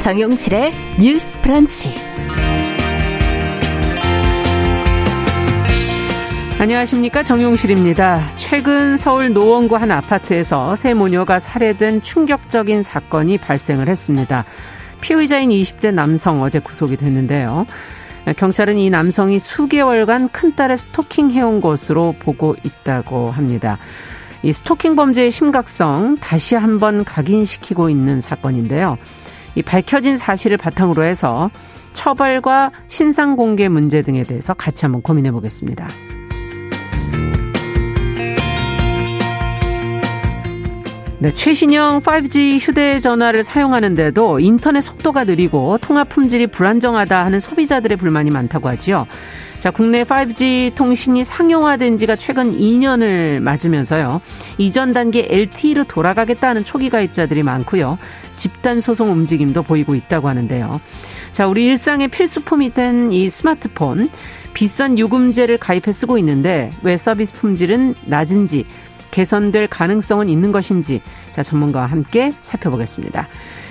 정용실의 뉴스 프런치. 안녕하십니까 정용실입니다. 최근 서울 노원구 한 아파트에서 새 모녀가 살해된 충격적인 사건이 발생을 했습니다. 피의자인 20대 남성 어제 구속이 됐는데요. 경찰은 이 남성이 수개월간 큰딸을 스토킹해온 것으로 보고 있다고 합니다. 이 스토킹 범죄의 심각성 다시 한번 각인시키고 있는 사건인데요. 이 밝혀진 사실을 바탕으로 해서 처벌과 신상 공개 문제 등에 대해서 같이 한번 고민해 보겠습니다. 네, 최신형 5G 휴대전화를 사용하는데도 인터넷 속도가 느리고 통화 품질이 불안정하다 하는 소비자들의 불만이 많다고 하지요. 자, 국내 5G 통신이 상용화된 지가 최근 2년을 맞으면서요. 이전 단계 LTE로 돌아가겠다는 초기 가입자들이 많고요. 집단 소송 움직임도 보이고 있다고 하는데요. 자, 우리 일상의 필수품이 된 이 스마트폰. 비싼 요금제를 가입해 쓰고 있는데 왜 서비스 품질은 낮은지 개선될 가능성은 있는 것인지 자 전문가와 함께 살펴보겠습니다.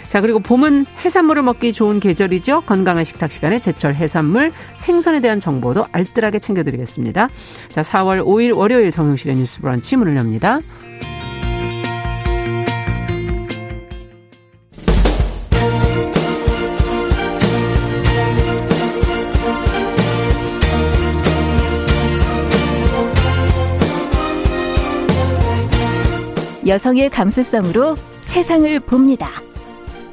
자 그리고 봄은 해산물을 먹기 좋은 계절이죠. 건강한 식탁 시간에 제철 해산물 생선에 대한 정보도 알뜰하게 챙겨드리겠습니다. 자 4월 5일 월요일 정용실의 뉴스 브런치 문을 엽니다. 여성의 감수성으로 세상을 봅니다.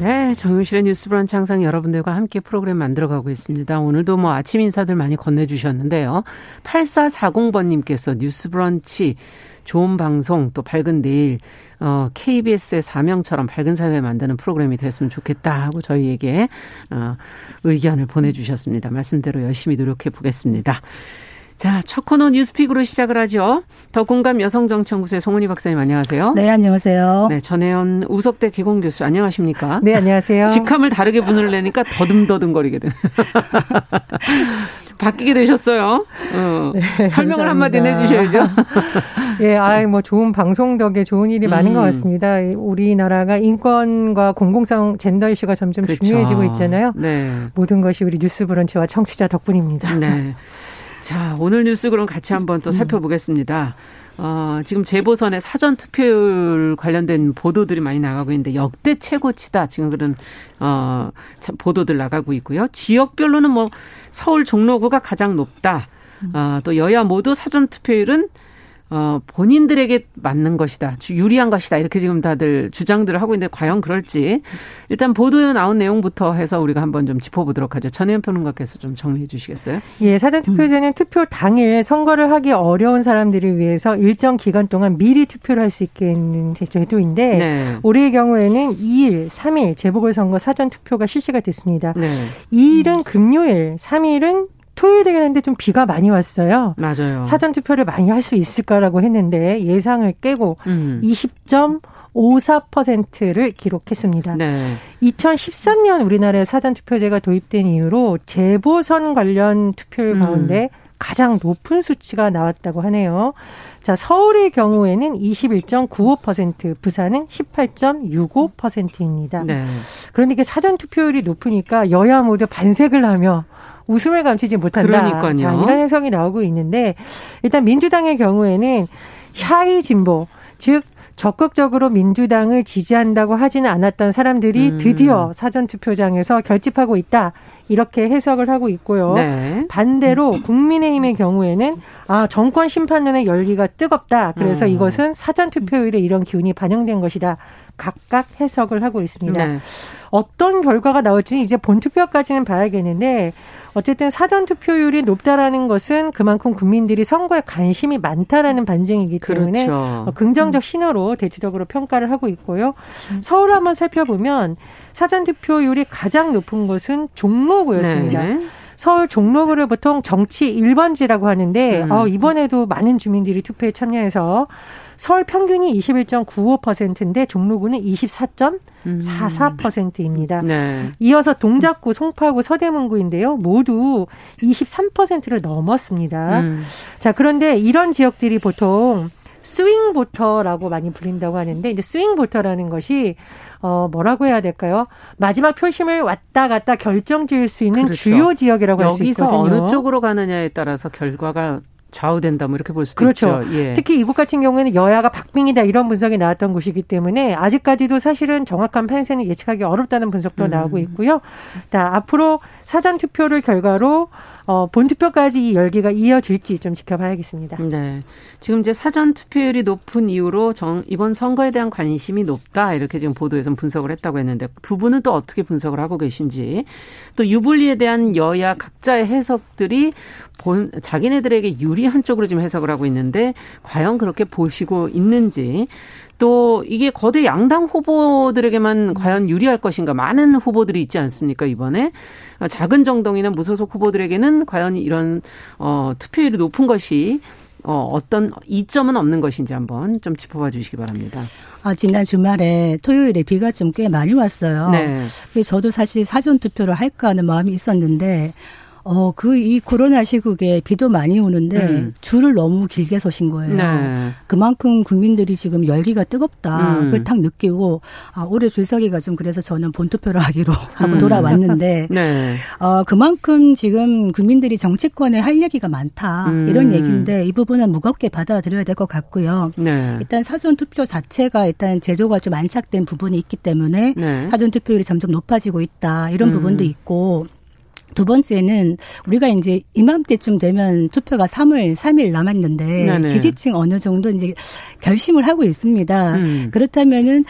네, 정용실의 뉴스 브런치 항상 여러분들과 함께 프로그램 만들어가고 있습니다. 오늘도 뭐 아침 인사들 많이 건네주셨는데요. 8440번님께서 뉴스 브런치 좋은 방송 또 밝은 내일 어, KBS의 사명처럼 밝은 사회 만드는 프로그램이 됐으면 좋겠다 하고 저희에게 어, 의견을 보내주셨습니다. 말씀대로 열심히 노력해 보겠습니다. 자, 첫 코너 뉴스픽으로 시작을 하죠. 더 공감 여성정치연구소의 송은희 박사님 안녕하세요. 네, 안녕하세요. 네, 전혜연 우석대 개공 교수 안녕하십니까? 네, 안녕하세요. 직함을 다르게 분을 내니까 더듬더듬거리게 되 바뀌게 되셨어요. 어. 네, 설명을 한마디 해주셔야죠. 예, 아이, 뭐, 좋은 방송 덕에 좋은 일이 음. 많은 것 같습니다. 우리나라가 인권과 공공성 젠더 이슈가 점점 그렇죠. 중요해지고 있잖아요. 네. 모든 것이 우리 뉴스 브런치와 청취자 덕분입니다. 네. 자, 오늘 뉴스 그럼 같이 한번 또 음. 살펴보겠습니다. 어, 지금 재보선의 사전 투표율 관련된 보도들이 많이 나가고 있는데 역대 최고치다. 지금 그런 어 보도들 나가고 있고요. 지역별로는 뭐 서울 종로구가 가장 높다. 어, 또 여야 모두 사전 투표율은 어, 본인들에게 맞는 것이다. 유리한 것이다. 이렇게 지금 다들 주장들을 하고 있는데 과연 그럴지. 일단 보도에 나온 내용부터 해서 우리가 한번 좀 짚어보도록 하죠. 전혜연 평론가께서 좀 정리해 주시겠어요? 예, 사전투표제는 음. 투표 당일 선거를 하기 어려운 사람들을 위해서 일정 기간 동안 미리 투표를 할 수 있게 있는 제도인데 네. 올해의 경우에는 2일, 3일 재보궐선거 사전투표가 실시가 됐습니다. 네. 2일은 금요일, 3일은 토요일이긴 한데 좀 비가 많이 왔어요. 맞아요. 사전 투표를 많이 할 수 있을까라고 했는데 예상을 깨고 음. 20.54%를 기록했습니다. 네. 2013년 우리나라에 사전 투표제가 도입된 이후로 재보선 관련 투표율 음. 가운데 음. 가장 높은 수치가 나왔다고 하네요. 자, 서울의 경우에는 21.95%, 부산은 18.65%입니다. 네. 그런데 이게 사전 투표율이 높으니까 여야 모두 반색을 하며 웃음을 감추지 못한다. 그러니까요. 자, 이런 해석이 나오고 있는데 일단 민주당의 경우에는 샤이 진보 즉 적극적으로 민주당을 지지한다고 하지는 않았던 사람들이 음. 드디어 사전투표장에서 결집하고 있다. 이렇게 해석을 하고 있고요. 네. 반대로 국민의힘의 경우에는 아 정권 심판론의 열기가 뜨겁다. 그래서 음. 이것은 사전 투표율에 이런 기운이 반영된 것이다. 각각 해석을 하고 있습니다. 네. 어떤 결과가 나올지는 이제 본투표까지는 봐야겠는데 어쨌든 사전 투표율이 높다라는 것은 그만큼 국민들이 선거에 관심이 많다라는 반증이기 때문에 그렇죠. 긍정적 신호로 대체적으로 평가를 하고 있고요. 서울 한번 살펴보면 사전 투표율이 가장 높은 것은 종로구였습니다. 네. 서울 종로구를 보통 정치 1번지라고 하는데 음. 어, 이번에도 많은 주민들이 투표에 참여해서 서울 평균이 21.95%인데 종로구는 24.44%입니다. 음. 네. 이어서 동작구, 송파구, 서대문구인데요. 모두 23%를 넘었습니다. 음. 자, 그런데 이런 지역들이 보통 스윙 보터라고 많이 불린다고 하는데 이제 스윙 보터라는 것이 어 뭐라고 해야 될까요? 마지막 표심을 왔다 갔다 결정 지을 수 있는 그렇죠. 주요 지역이라고 할 수 있거든요. 여기서 어느 쪽으로 가느냐에 따라서 결과가 좌우된다 뭐 이렇게 볼 수도 그렇죠. 있죠. 예. 특히 이곳 같은 경우에는 여야가 박빙이다 이런 분석이 나왔던 곳이기 때문에 아직까지도 사실은 정확한 판세는 예측하기 어렵다는 분석도 음. 나오고 있고요. 자, 앞으로 사전 투표를 결과로 어, 본투표까지 이 열기가 이어질지 좀 지켜봐야겠습니다. 네. 지금 이제 사전 투표율이 높은 이유로 정, 이번 선거에 대한 관심이 높다 이렇게 지금 보도에서 분석을 했다고 했는데 두 분은 또 어떻게 분석을 하고 계신지 또 유불리에 대한 여야 각자의 해석들이 본 자기네들에게 유리한 쪽으로 지금 해석을 하고 있는데 과연 그렇게 보시고 있는지 또 이게 거대 양당 후보들에게만 과연 유리할 것인가 많은 후보들이 있지 않습니까 이번에 작은 정당이나 무소속 후보들에게는 과연 이런 어 투표율이 높은 것이 어, 어떤 이점은 없는 것인지 한번 좀 짚어봐 주시기 바랍니다. 아, 지난 주말에 토요일에 비가 좀 꽤 많이 왔어요. 네. 저도 사실 사전 투표를 할까 하는 마음이 있었는데 어, 그 이 코로나 시국에 비도 많이 오는데 음. 줄을 너무 길게 서신 거예요. 네. 그만큼 국민들이 지금 열기가 뜨겁다. 음. 그걸 딱 느끼고 아, 올해 줄서기가 좀 그래서 저는 본투표를 하기로 하고 음. 돌아왔는데 네. 어, 그만큼 지금 국민들이 정치권에 할 얘기가 많다. 음. 이런 얘기인데 이 부분은 무겁게 받아들여야 될 것 같고요. 네. 일단 사전 투표 자체가 일단 제도가 좀 안착된 부분이 있기 때문에 네. 사전 투표율이 점점 높아지고 있다. 이런 음. 부분도 있고 두 번째는 우리가 이제 이맘때쯤 되면 투표가 3월 3일 남았는데 네네. 지지층 어느 정도 이제 결심을 하고 있습니다. 음. 그렇다면은 음,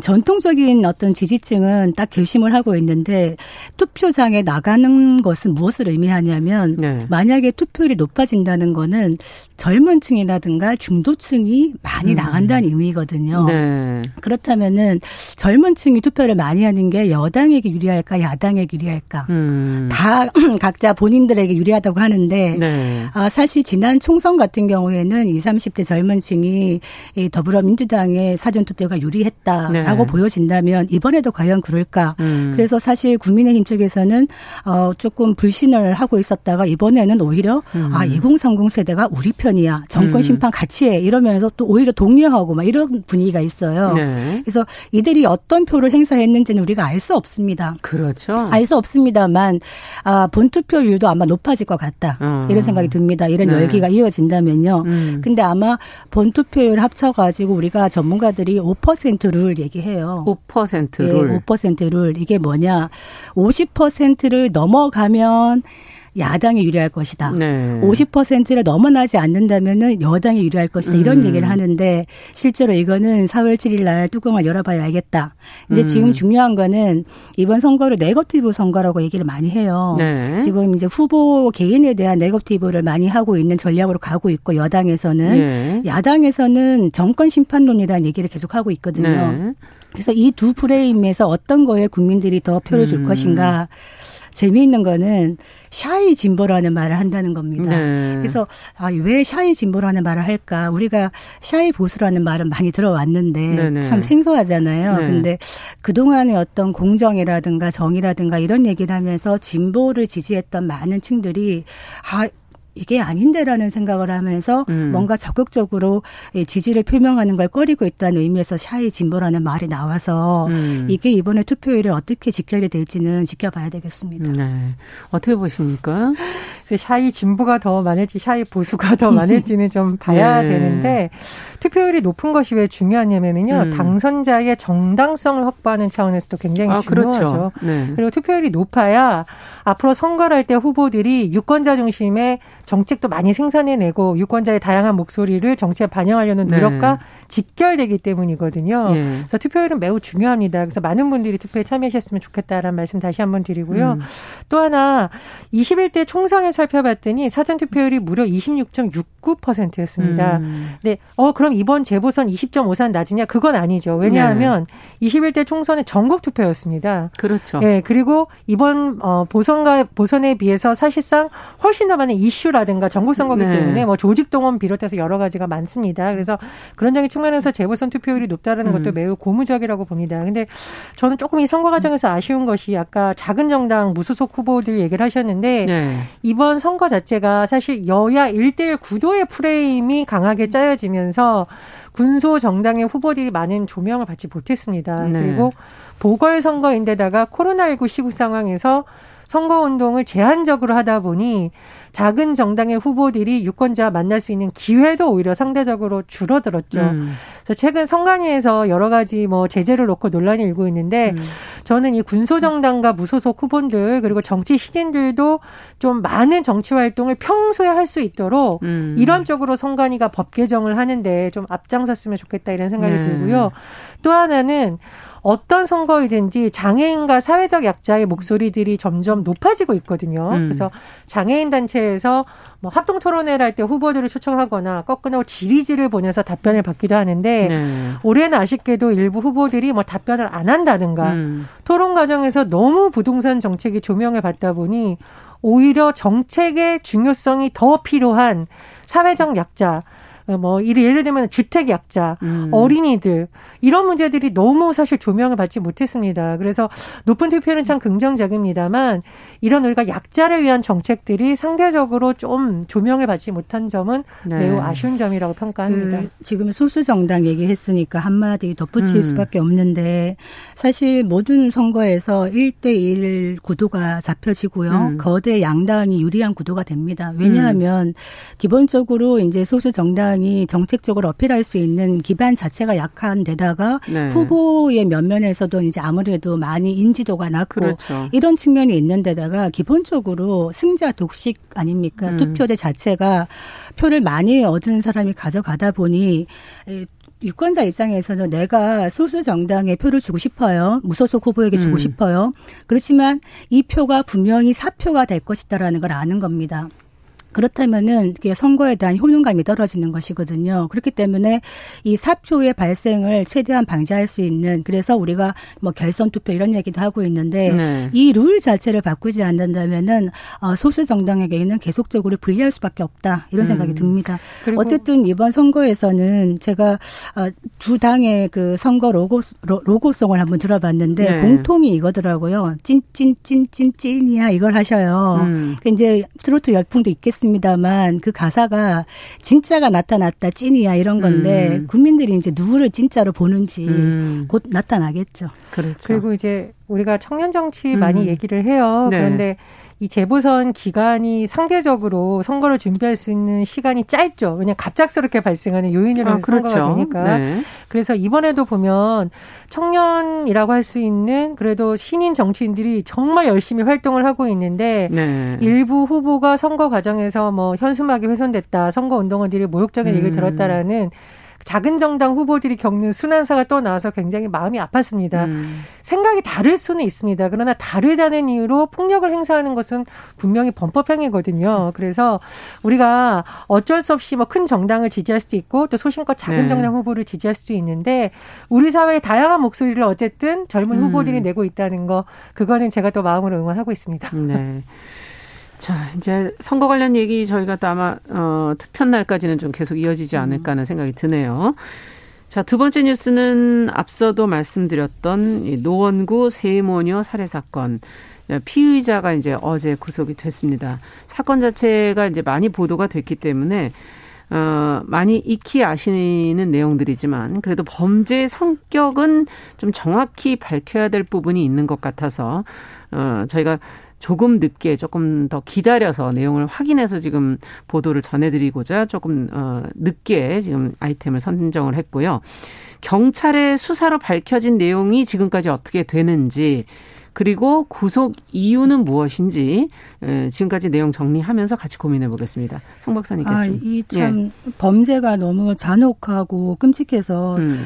전통적인 어떤 지지층은 딱 결심을 하고 있는데 투표장에 나가는 것은 무엇을 의미하냐면 네. 만약에 투표율이 높아진다는 거는 젊은 층이라든가 중도층이 많이 음. 나간다는 의미거든요. 네. 그렇다면은 젊은 층이 투표를 많이 하는 게 여당에게 유리할까 야당에게 유리할까 음. 다 각자 본인들에게 유리하다고 하는데 네. 아, 사실 지난 총선 같은 경우에는 20, 30대 젊은 층이 이 더불어민주당의 사전투표가 유리했다. 네. 라고 보여진다면 이번에도 과연 그럴까? 음. 그래서 사실 국민의힘 쪽에서는 어 조금 불신을 하고 있었다가 이번에는 오히려 음. 아 2030 세대가 우리 편이야. 정권 음. 심판 같이 해. 이러면서 또 오히려 독려하고 막 이런 분위기가 있어요. 네. 그래서 이들이 어떤 표를 행사했는지는 우리가 알 수 없습니다. 그렇죠. 알 수 없습니다만 아 본투표율도 아마 높아질 것 같다. 어. 이런 생각이 듭니다. 이런 네. 열기가 이어진다면요. 음. 근데 아마 본투표율 합쳐가지고 우리가 전문가들이 5%를 얘기해요. 5%를. 예, 5%를. 이게 뭐냐. 50%를 넘어가면 야당이 유리할 것이다. 네. 50%를 넘어나지 않는다면은 여당이 유리할 것이다. 이런 음. 얘기를 하는데 실제로 이거는 4월 7일 날 뚜껑을 열어봐야 알겠다. 근데 음. 지금 중요한 거는 이번 선거를 네거티브 선거라고 얘기를 많이 해요. 네. 지금 이제 후보 개인에 대한 네거티브를 많이 하고 있는 전략으로 가고 있고 여당에서는 네. 야당에서는 정권 심판론이라는 얘기를 계속 하고 있거든요. 네. 그래서 이 두 프레임에서 어떤 거에 국민들이 더 표를 줄 음. 것인가. 재미있는 거는 shy 진보라는 말을 한다는 겁니다. 네. 그래서 아, 왜 shy 진보라는 말을 할까? 우리가 shy 보수라는 말은 많이 들어왔는데 네네. 네. 참 생소하잖아요. 네. 근데 그동안의 어떤 공정이라든가 정의라든가 이런 얘기를 하면서 진보를 지지했던 많은 층들이 아 이게 아닌데라는 생각을 하면서 음. 뭔가 적극적으로 지지를 표명하는 걸 꺼리고 있다는 의미에서 shy 진보라는 말이 나와서 음. 이게 이번에 투표율에 어떻게 직결이 될지는 지켜봐야 되겠습니다. 네. 어떻게 보십니까? 그 샤이 진보가 더 많을지 샤이 보수가 더 많을지는 좀 봐야 네. 되는데 투표율이 높은 것이 왜 중요하냐면요. 음. 당선자의 정당성을 확보하는 차원에서도 굉장히 아, 중요하죠. 그렇죠. 네. 그리고 투표율이 높아야 앞으로 선거를 할 때 후보들이 유권자 중심의 정책도 많이 생산해내고 유권자의 다양한 목소리를 정치에 반영하려는 네. 노력과 네. 직결되기 때문이거든요. 예. 그래서 투표율은 매우 중요합니다. 그래서 많은 분들이 투표에 참여하셨으면 좋겠다라는 말씀 다시 한번 드리고요. 음. 또 하나 21대 총선을 살펴봤더니 사전 투표율이 무려 26.69%였습니다. 음. 네, 어 그럼 이번 재보선 20.54는 낮으냐? 그건 아니죠. 왜냐하면 네. 21대 총선은 전국 투표였습니다. 그렇죠. 예, 그리고 이번 어 보선과 보선에 비해서 사실상 훨씬 더 많은 이슈라든가 전국 선거기 네. 때문에 뭐 조직 동원 비롯해서 여러 가지가 많습니다. 그래서 그런 측면에서 재보선 투표율이 높다라는 것도 음. 매우 고무적이라고 봅니다. 근데 저는 조금 이 선거 과정에서 아쉬운 것이 아까 작은 정당 무소속 후보들 얘기를 하셨는데 네. 이번 선거 자체가 사실 여야 1대1 구도의 프레임이 강하게 짜여지면서 군소 정당의 후보들이 많은 조명을 받지 못했습니다. 네. 그리고 보궐선거인데다가 코로나19 시국 상황에서 선거운동을 제한적으로 하다 보니 작은 정당의 후보들이 유권자 만날 수 있는 기회도 오히려 상대적으로 줄어들었죠. 음. 그래서 최근 선관위에서 여러 가지 뭐 제재를 놓고 논란이 일고 있는데 음. 저는 이 군소정당과 무소속 후보들 그리고 정치 시인들도 좀 많은 정치 활동을 평소에 할 수 있도록 음. 이런 쪽으로 선관위가 법 개정을 하는데 좀 앞장섰으면 좋겠다 이런 생각이 네. 들고요. 또 하나는 어떤 선거이든지 장애인과 사회적 약자의 목소리들이 점점 높아지고 있거든요. 음. 그래서 장애인 단체에서 뭐 합동 토론회를 할 때 후보들을 초청하거나 거꾸로 질의지를 보내서 답변을 받기도 하는데 네. 올해는 아쉽게도 일부 후보들이 뭐 답변을 안 한다든가 음. 토론 과정에서 너무 부동산 정책이 조명을 받다 보니 오히려 정책의 중요성이 더 필요한 사회적 약자 어, 뭐 예를 들면 주택 약자, 음. 어린이들 이런 문제들이 너무 사실 조명을 받지 못했습니다. 그래서 높은 투표율은 참 긍정적입니다만 이런 우리가 약자를 위한 정책들이 상대적으로 좀 조명을 받지 못한 점은 네. 매우 아쉬운 점이라고 평가합니다. 그 지금 소수 정당 얘기했으니까 한마디 덧붙일 음. 수밖에 없는데 사실 모든 선거에서 1대1 구도가 잡혀지고요. 음. 거대 양당이 유리한 구도가 됩니다. 왜냐하면 음. 기본적으로 이제 소수 정당 이 정책적으로 어필할 수 있는 기반 자체가 약한 데다 거다가 네. 후보의 면면에서도 이제 아무래도 많이 인지도가 낮고 그렇죠. 이런 측면이 있는 데다가 기본적으로 승자 독식 아닙니까? 음. 투표대 자체가 표를 많이 얻은 사람이 가져가다 보니 유권자 입장에서는 내가 소수 정당에 표를 주고 싶어요. 무소속 후보에게 주고 음. 싶어요. 그렇지만 이 표가 분명히 사표가 될 것이다라는 걸 아는 겁니다. 그렇다면은 이게 선거에 대한 효능감이 떨어지는 것이거든요. 그렇기 때문에 이 사표의 발생을 최대한 방지할 수 있는 그래서 우리가 뭐 결선 투표 이런 얘기도 하고 있는데 네. 이룰 자체를 바꾸지 않는다면은 어, 소수 정당에게는 계속적으로 불리할 수밖에 없다 이런 생각이 음. 듭니다. 어쨌든 이번 선거에서는 제가 어, 두 당의 그 선거 로고 로고송을 한번 들어봤는데 네. 공통이 이거더라고요. 찐찐찐찐 찐이야 이걸 하셔요. 음. 그 이제 트로트 열풍도 있겠. 있습니다만 그 가사가 진짜가 나타났다 찐이야 이런 건데 음. 국민들이 이제 누구를 진짜로 보는지 음. 곧 나타나겠죠. 그렇죠. 그리고 이제 우리가 청년 정치 많이 음. 얘기를 해요. 네. 그런데 이 재보선 기간이 상대적으로 선거를 준비할 수 있는 시간이 짧죠. 왜냐 갑작스럽게 발생하는 요인이라는 아, 그렇죠. 선거가 되니까. 네. 그래서 이번에도 보면 청년이라고 할 수 있는 그래도 신인 정치인들이 정말 열심히 활동을 하고 있는데 네. 일부 후보가 선거 과정에서 뭐 현수막이 훼손됐다, 선거 운동원들이 모욕적인 음. 얘기를 들었다라는 작은 정당 후보들이 겪는 순환사가 또 나와서 굉장히 마음이 아팠습니다. 음. 생각이 다를 수는 있습니다. 그러나 다르다는 이유로 폭력을 행사하는 것은 분명히 범법행위거든요. 그래서 우리가 어쩔 수 없이 뭐 큰 정당을 지지할 수도 있고 또 소신껏 작은 네. 정당 후보를 지지할 수도 있는데 우리 사회의 다양한 목소리를 어쨌든 젊은 음. 후보들이 내고 있다는 거 그거는 제가 또 마음으로 응원하고 있습니다. 네. 자, 이제 선거 관련 얘기 저희가 또 아마 어 투표 날까지는 좀 계속 이어지지 않을까 하는 생각이 드네요. 자, 두 번째 뉴스는 앞서도 말씀드렸던 이 노원구 세모녀 살해 사건. 피의자가 이제 어제 구속이 됐습니다. 사건 자체가 이제 많이 보도가 됐기 때문에 어, 많이 익히 아시는 내용들이지만 그래도 범죄의 성격은 좀 정확히 밝혀야 될 부분이 있는 것 같아서 어, 저희가 조금 늦게 조금 더 기다려서 내용을 확인해서 지금 보도를 전해드리고자 조금 어 늦게 지금 아이템을 선정을 했고요. 경찰의 수사로 밝혀진 내용이 지금까지 어떻게 되는지 그리고 구속 이유는 무엇인지 지금까지 내용 정리하면서 같이 고민해 보겠습니다. 송 박사님께서. 아, 이참 예. 범죄가 너무 잔혹하고 끔찍해서 음.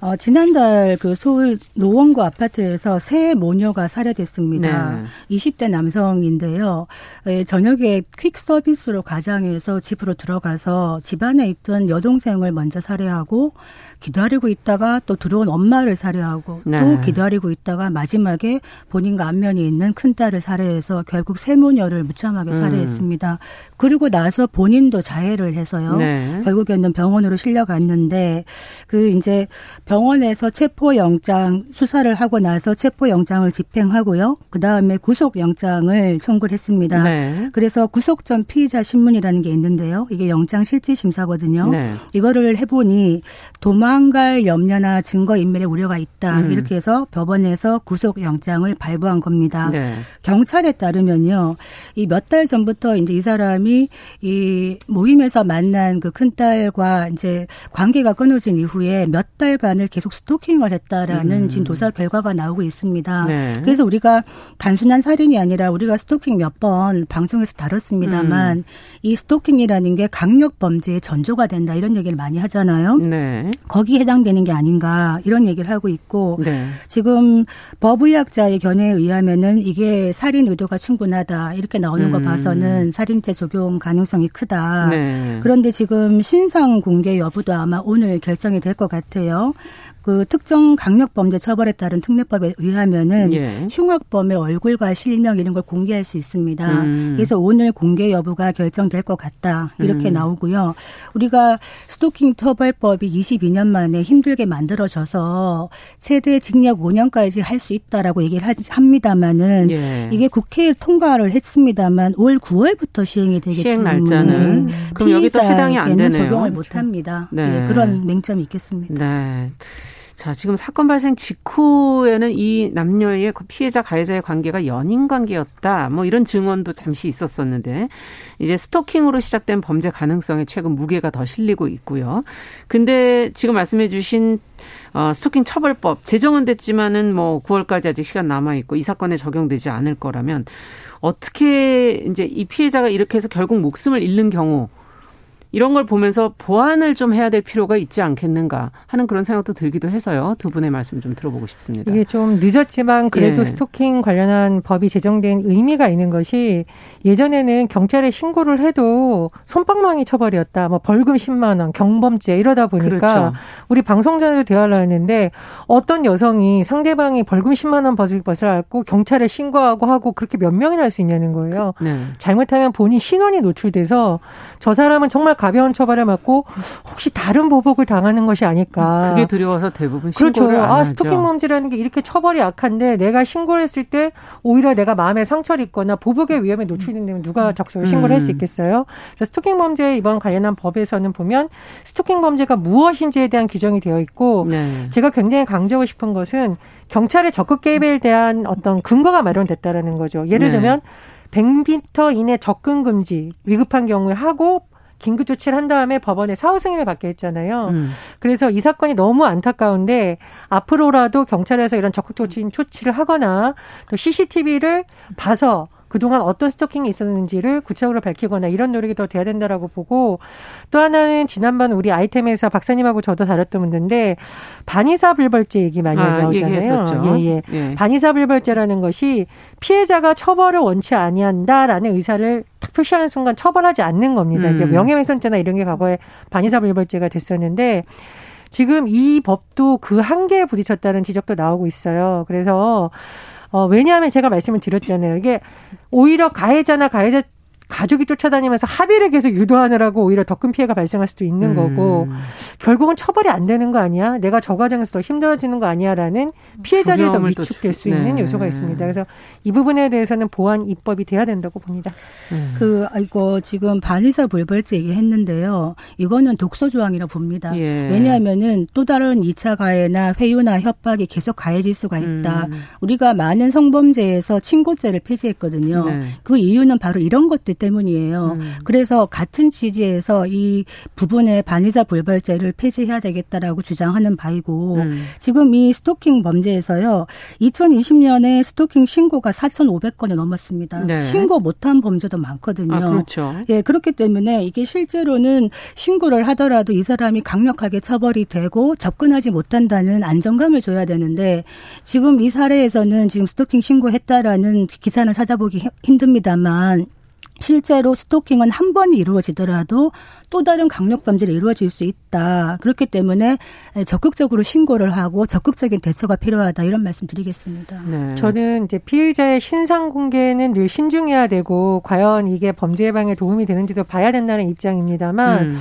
어, 지난달 그 서울 노원구 아파트에서 새 모녀가 살해됐습니다. 네. 20대 남성인데요. 예, 저녁에 퀵 서비스로 가장해서 집으로 들어가서 집안에 있던 여동생을 먼저 살해하고 기다리고 있다가 또 들어온 엄마를 살해하고 네. 또 기다리고 있다가 마지막에 본인과 안면이 있는 큰딸을 살해해서 결국 세모녀를 무참하게 음. 살해했습니다. 그리고 나서 본인도 자해를 해서요. 네. 결국에는 병원으로 실려갔는데 그 이제 병원에서 체포영장 수사를 하고 나서 체포영장을 집행하고요. 그 다음에 구속영장을 청구를 했습니다. 네. 그래서 구속 전 피의자 신문이라는 게 있는데요. 이게 영장 실질 심사거든요. 네. 이거를 해보니 도망 도망갈 염려나 증거 인멸의 우려가 있다. 음. 이렇게 해서 법원에서 구속 영장을 발부한 겁니다. 네. 경찰에 따르면요. 이 몇 달 전부터 이제 이 사람이 이 모임에서 만난 그 큰딸과 이제 관계가 끊어진 이후에 몇 달간을 계속 스토킹을 했다라는 음. 지금 조사 결과가 나오고 있습니다. 네. 그래서 우리가 단순한 살인이 아니라 우리가 스토킹 몇 번 방송에서 다뤘습니다만 음. 이 스토킹이라는 게 강력 범죄의 전조가 된다 이런 얘기를 많이 하잖아요. 네. 거기에 해당되는 게 아닌가 이런 얘기를 하고 있고 네. 지금 법의학자의 견해에 의하면은 이게 살인 의도가 충분하다 이렇게 나오는 음. 거 봐서는 살인죄 적용 가능성이 크다. 네. 그런데 지금 신상 공개 여부도 아마 오늘 결정이 될 것 같아요. 그 특정 강력 범죄 처벌에 따른 특례법에 의하면은 예. 흉악범의 얼굴과 실명 이런 걸 공개할 수 있습니다. 음. 그래서 오늘 공개 여부가 결정될 것 같다 이렇게 음. 나오고요. 우리가 스토킹 처벌법이 22년 만에 힘들게 만들어져서 최대 징역 5년까지 할 수 있다라고 얘기를 합니다만은 예. 이게 국회에 통과를 했습니다만 올 9월부터 시행이 되기 시행 때문에 날짜는 그럼 여기서 해당이 안 되네요. 적용을 못 합니다. 네. 예, 그런 맹점이 있겠습니다. 네. 자, 지금 사건 발생 직후에는 이 남녀의 그 피해자 가해자의 관계가 연인 관계였다. 뭐 이런 증언도 잠시 있었었는데 이제 스토킹으로 시작된 범죄 가능성에 최근 무게가 더 실리고 있고요. 근데 지금 말씀해 주신 어, 스토킹 처벌법 제정은 됐지만은 뭐 9월까지 아직 시간 남아 있고 이 사건에 적용되지 않을 거라면 어떻게 이제 이 피해자가 이렇게 해서 결국 목숨을 잃는 경우 이런 걸 보면서 보완을 좀 해야 될 필요가 있지 않겠는가 하는 그런 생각도 들기도 해서요. 두 분의 말씀 좀 들어보고 싶습니다. 이게 좀 늦었지만 그래도 예. 스토킹 관련한 법이 제정된 의미가 있는 것이 예전에는 경찰에 신고를 해도 손방망이 처벌이었다. 뭐 벌금 10만 원, 경범죄 이러다 보니까 그렇죠. 우리 방송 전에도 대화를 했는데 어떤 여성이 상대방이 벌금 10만 원 벗을 벗을 앓고 경찰에 신고하고 하고 그렇게 몇 명이나 할 수 있냐는 거예요. 네. 잘못하면 본인 신원이 노출돼서 저 사람은 정말 가벼운 처벌을 받고 혹시 다른 보복을 당하는 것이 아닐까. 그게 두려워서 대부분. 신고를 그렇죠. 아 스토킹 범죄라는 게 이렇게 처벌이 약한데 내가 신고를 했을 때 오히려 내가 마음에 상처를 입거나 보복의 위험에 노출된다면 누가 적극적으로 신고를 할수 음. 있겠어요? 그래서 스토킹 범죄 이번 관련한 법에서는 보면 스토킹 범죄가 무엇인지에 대한 규정이 되어 있고 네. 제가 굉장히 강조하고 싶은 것은 경찰의 적극 개입에 대한 어떤 근거가 마련됐다라는 거죠. 예를 네. 들면 100m 이내 접근 금지 위급한 경우에 하고 긴급 조치를 한 다음에 법원에 사후 승인을 받게 했잖아요. 음. 그래서 이 사건이 너무 안타까운데 앞으로라도 경찰에서 이런 적극 조치 조치를 하거나 또 CCTV를 봐서 그동안 어떤 스토킹이 있었는지를 구체적으로 밝히거나 이런 노력이 더 돼야 된다라고 보고 또 하나는 지난번 우리 아이템에서 박사님하고 저도 다뤘던 문제인데 반의사 불벌죄 얘기 많이 아, 나오잖아요. 예, 예. 예. 반의사 불벌죄라는 것이 피해자가 처벌을 원치 아니한다라는 의사를 탁 표시하는 순간 처벌하지 않는 겁니다. 음. 이제 명예훼손죄나 이런 게 과거에 반의사 불벌죄가 됐었는데 지금 이 법도 그 한계에 부딪혔다는 지적도 나오고 있어요. 그래서 어, 왜냐하면 제가 말씀을 드렸잖아요. 이게 오히려 가해자나 가해자 가족이 쫓아다니면서 합의를 계속 유도하느라고 오히려 더 큰 피해가 발생할 수도 있는 음. 거고 결국은 처벌이 안 되는 거 아니야? 내가 저 과정에서 더 힘들어지는 거 아니야라는 피해자를 더 위축될 수 있는 네. 요소가 있습니다. 그래서 이 부분에 대해서는 보안 입법이 돼야 된다고 봅니다. 음. 그 이거 지금 반의사 불벌죄 얘기했는데요. 이거는 독소 조항이라 고 봅니다. 예. 왜냐하면은 또 다른 2차 가해나 회유나 협박이 계속 가해질 수가 있다. 음. 우리가 많은 성범죄에서 친고죄를 폐지했거든요. 네. 그 이유는 바로 이런 것들 때문이에요. 음. 그래서 같은 취지에서 이 부분의 반의자 불벌죄를 폐지해야 되겠다라고 주장하는 바이고 음. 지금 이 스토킹 범죄에서요. 2020년에 스토킹 신고가 4,500건이 넘었습니다. 네. 신고 못한 범죄도 많거든요. 아, 그렇죠. 예, 그렇기 때문에 이게 실제로는 신고를 하더라도 이 사람이 강력하게 처벌이 되고 접근하지 못한다는 안정감을 줘야 되는데 지금 이 사례에서는 지금 스토킹 신고했다라는 기사는 찾아보기 힘듭니다만 실제로 스토킹은 한 번이 이루어지더라도 또 다른 강력 범죄를 이루어질 수 있다. 그렇기 때문에 적극적으로 신고를 하고 적극적인 대처가 필요하다 이런 말씀 드리겠습니다. 네. 저는 이제 피의자의 신상 공개는 늘 신중해야 되고 과연 이게 범죄 예방에 도움이 되는지도 봐야 된다는 입장입니다만 음.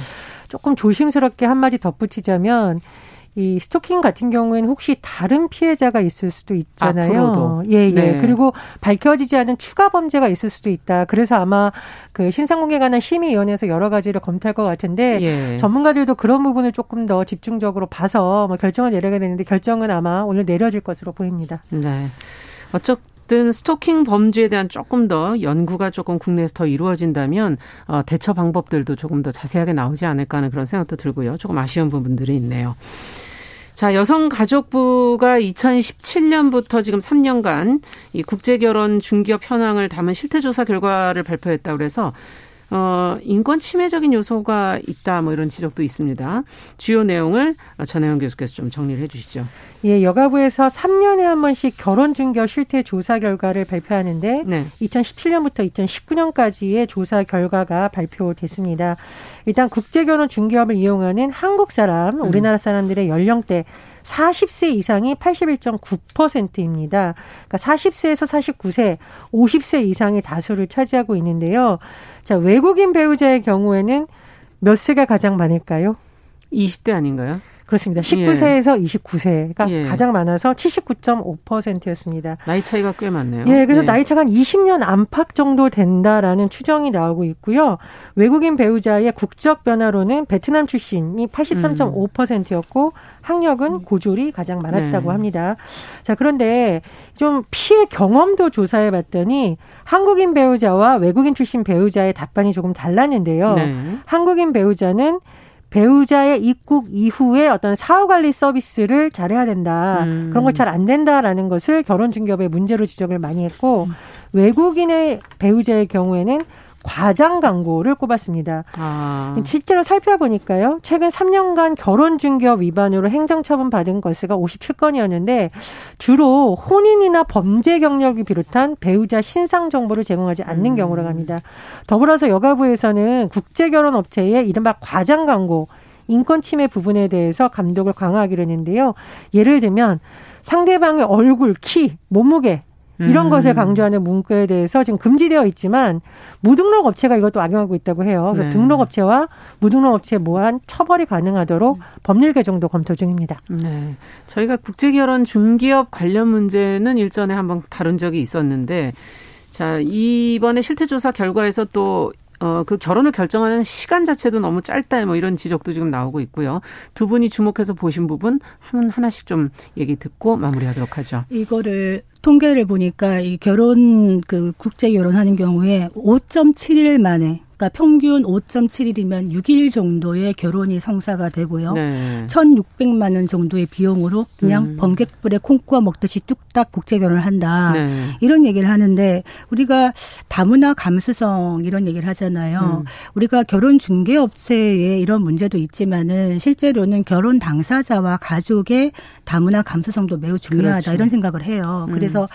조금 조심스럽게 한마디 덧붙이자면 이 스토킹 같은 경우에는 혹시 다른 피해자가 있을 수도 있잖아요. 앞으로도. 예, 예. 네. 그리고 밝혀지지 않은 추가 범죄가 있을 수도 있다. 그래서 아마 그 신상공개 관한 심의위원회에서 여러 가지를 검토할 것 같은데 예. 전문가들도 그런 부분을 조금 더 집중적으로 봐서 뭐 결정을 내려야 되는데 결정은 아마 오늘 내려질 것으로 보입니다. 네. 어쨌든 스토킹 범죄에 대한 조금 더 연구가 조금 국내에서 더 이루어진다면 어, 대처 방법들도 조금 더 자세하게 나오지 않을까 하는 그런 생각도 들고요. 조금 아쉬운 부분들이 있네요. 자, 여성가족부가 2017년부터 지금 3년간 이 국제결혼 중개업 현황을 담은 실태조사 결과를 발표했다 그래서 어, 인권 침해적인 요소가 있다, 뭐 이런 지적도 있습니다. 주요 내용을 전혜영 교수께서 좀 정리를 해 주시죠. 예, 여가부에서 3년에 한 번씩 결혼 중개업 실태 조사 결과를 발표하는데 네. 2017년부터 2019년까지의 조사 결과가 발표됐습니다. 일단 국제결혼 중개업을 이용하는 한국 사람, 음. 우리나라 사람들의 연령대 40세 이상이 81.9%입니다. 그러니까 40세에서 49세, 50세 이상이 다수를 차지하고 있는데요. 자, 외국인 배우자의 경우에는 몇 세가 가장 많을까요? 20대 아닌가요? 그렇습니다. 19세에서 예. 29세가 예. 가장 많아서 79.5%였습니다. 나이 차이가 꽤 많네요. 예, 그래서 예. 나이 차가 한 20년 안팎 정도 된다라는 추정이 나오고 있고요. 외국인 배우자의 국적 변화로는 베트남 출신이 83.5%였고 학력은 고졸이 가장 많았다고 네. 합니다. 자, 그런데 좀 피해 경험도 조사해 봤더니 한국인 배우자와 외국인 출신 배우자의 답변이 조금 달랐는데요. 네. 한국인 배우자는 배우자의 입국 이후에 어떤 사후 관리 서비스를 잘해야 된다. 음. 그런 걸 잘 안 된다라는 것을 결혼 중개업의 문제로 지적을 많이 했고 음. 외국인의 배우자의 경우에는 과장 광고를 꼽았습니다. 아. 실제로 살펴보니까요. 최근 3년간 결혼 중개업 위반으로 행정처분 받은 건수가 57건이었는데 주로 혼인이나 범죄 경력이 비롯한 배우자 신상 정보를 제공하지 않는 음. 경우로 갑니다. 더불어서 여가부에서는 국제결혼 업체의 이른바 과장 광고 인권 침해 부분에 대해서 감독을 강화하기로 했는데요. 예를 들면 상대방의 얼굴, 키, 몸무게 이런 음. 것을 강조하는 문구에 대해서 지금 금지되어 있지만 무등록 업체가 이것도 악용하고 있다고 해요. 그래서 네. 등록 업체와 무등록 업체 모한 처벌이 가능하도록 음. 법률 개정도 검토 중입니다. 네. 저희가 국제 결혼 중기업 관련 문제는 일전에 한번 다룬 적이 있었는데 자, 이번에 실태조사 결과에서 또 어, 그 결혼을 결정하는 시간 자체도 너무 짧다, 뭐 이런 지적도 지금 나오고 있고요. 두 분이 주목해서 보신 부분 한 하나씩 좀 얘기 듣고 마무리하도록 하죠. 이거를 통계를 보니까 이 결혼 그 국제 결혼하는 경우에 5.7일 만에 그러니까 평균 5.7일이면 6일 정도의 결혼이 성사가 되고요. 네. 1,600만 원 정도의 비용으로 그냥 음. 번개불에 콩 구워 먹듯이 뚝딱 국제 결혼을 한다. 네. 이런 얘기를 하는데 우리가 다문화 감수성 이런 얘기를 하잖아요. 음. 우리가 결혼 중개 업체에 이런 문제도 있지만은 실제로는 결혼 당사자와 가족의 다문화 감수성도 매우 중요하다 그렇죠. 이런 생각을 해요. 음. 그래서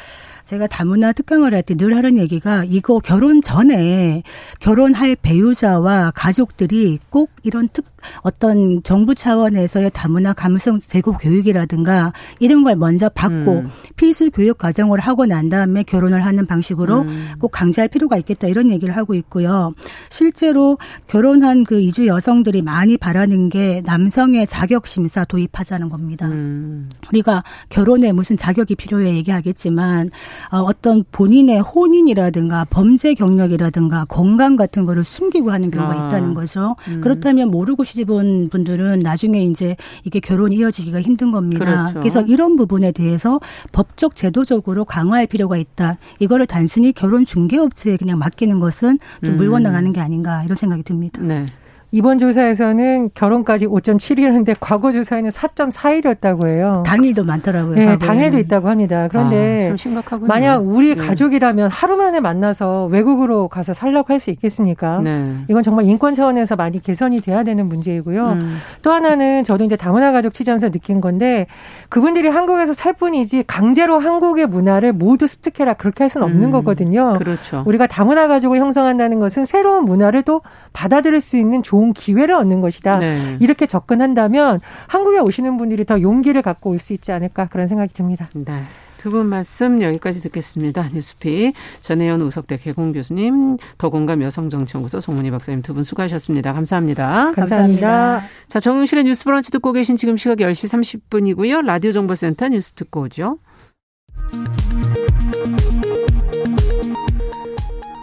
제가 다문화 특강을 할 때 늘 하는 얘기가 이거 결혼 전에 결혼할 배우자와 가족들이 꼭 이런 특 어떤 정부 차원에서의 다문화 감성 제고 교육이라든가 이런 걸 먼저 받고 음. 필수 교육 과정을 하고 난 다음에 결혼을 하는 방식으로 음. 꼭 강제할 필요가 있겠다 이런 얘기를 하고 있고요. 실제로 결혼한 그 이주 여성들이 많이 바라는 게 남성의 자격 심사 도입하자는 겁니다. 음. 우리가 결혼에 무슨 자격이 필요해 얘기하겠지만 어, 어떤 본인의 혼인이라든가 범죄 경력이라든가 건강 같은 거를 숨기고 하는 경우가 아. 있다는 거죠. 음. 그렇다면 모르고 시집온 분들은 나중에 이제 이게 결혼이 이어지기가 힘든 겁니다. 그렇죠. 그래서 이런 부분에 대해서 법적 제도적으로 강화할 필요가 있다. 이거를 단순히 결혼 중개업체에 그냥 맡기는 것은 좀 물건 나가는 게 아닌가 이런 생각이 듭니다. 네. 이번 조사에서는 결혼까지 5.7일이었는데 과거 조사에는 4.4일이었다고 해요. 당일도 많더라고요. 네, 당일도 있다고 합니다. 그런데 아, 만약 우리 네. 가족이라면 하루 만에 만나서 외국으로 가서 살라고 할 수 있겠습니까? 네. 이건 정말 인권 차원에서 많이 개선이 돼야 되는 문제이고요. 음. 또 하나는 저도 이제 다문화 가족 취재하면서 느낀 건데 그분들이 한국에서 살 뿐이지 강제로 한국의 문화를 모두 습득해라 그렇게 할 수는 없는 음. 거거든요. 그렇죠. 우리가 다문화 가족을 형성한다는 것은 새로운 문화를 또 받아들일 수 있는 좋은 좋은 기회를 얻는 것이다. 네. 이렇게 접근한다면 한국에 오시는 분들이 더 용기를 갖고 올 수 있지 않을까 그런 생각이 듭니다. 네. 두분 말씀 여기까지 듣겠습니다. 뉴스피 전혜연 우석대 개공 교수님, 더공감 여성정치연구소 송문희 박사님 두 분 수고하셨습니다. 감사합니다. 감사합니다. 감사합니다. 자, 정용실의 뉴스 브런치 듣고 계신 지금 시각 10시 30분이고요. 라디오 정보센터 뉴스 듣고 오죠.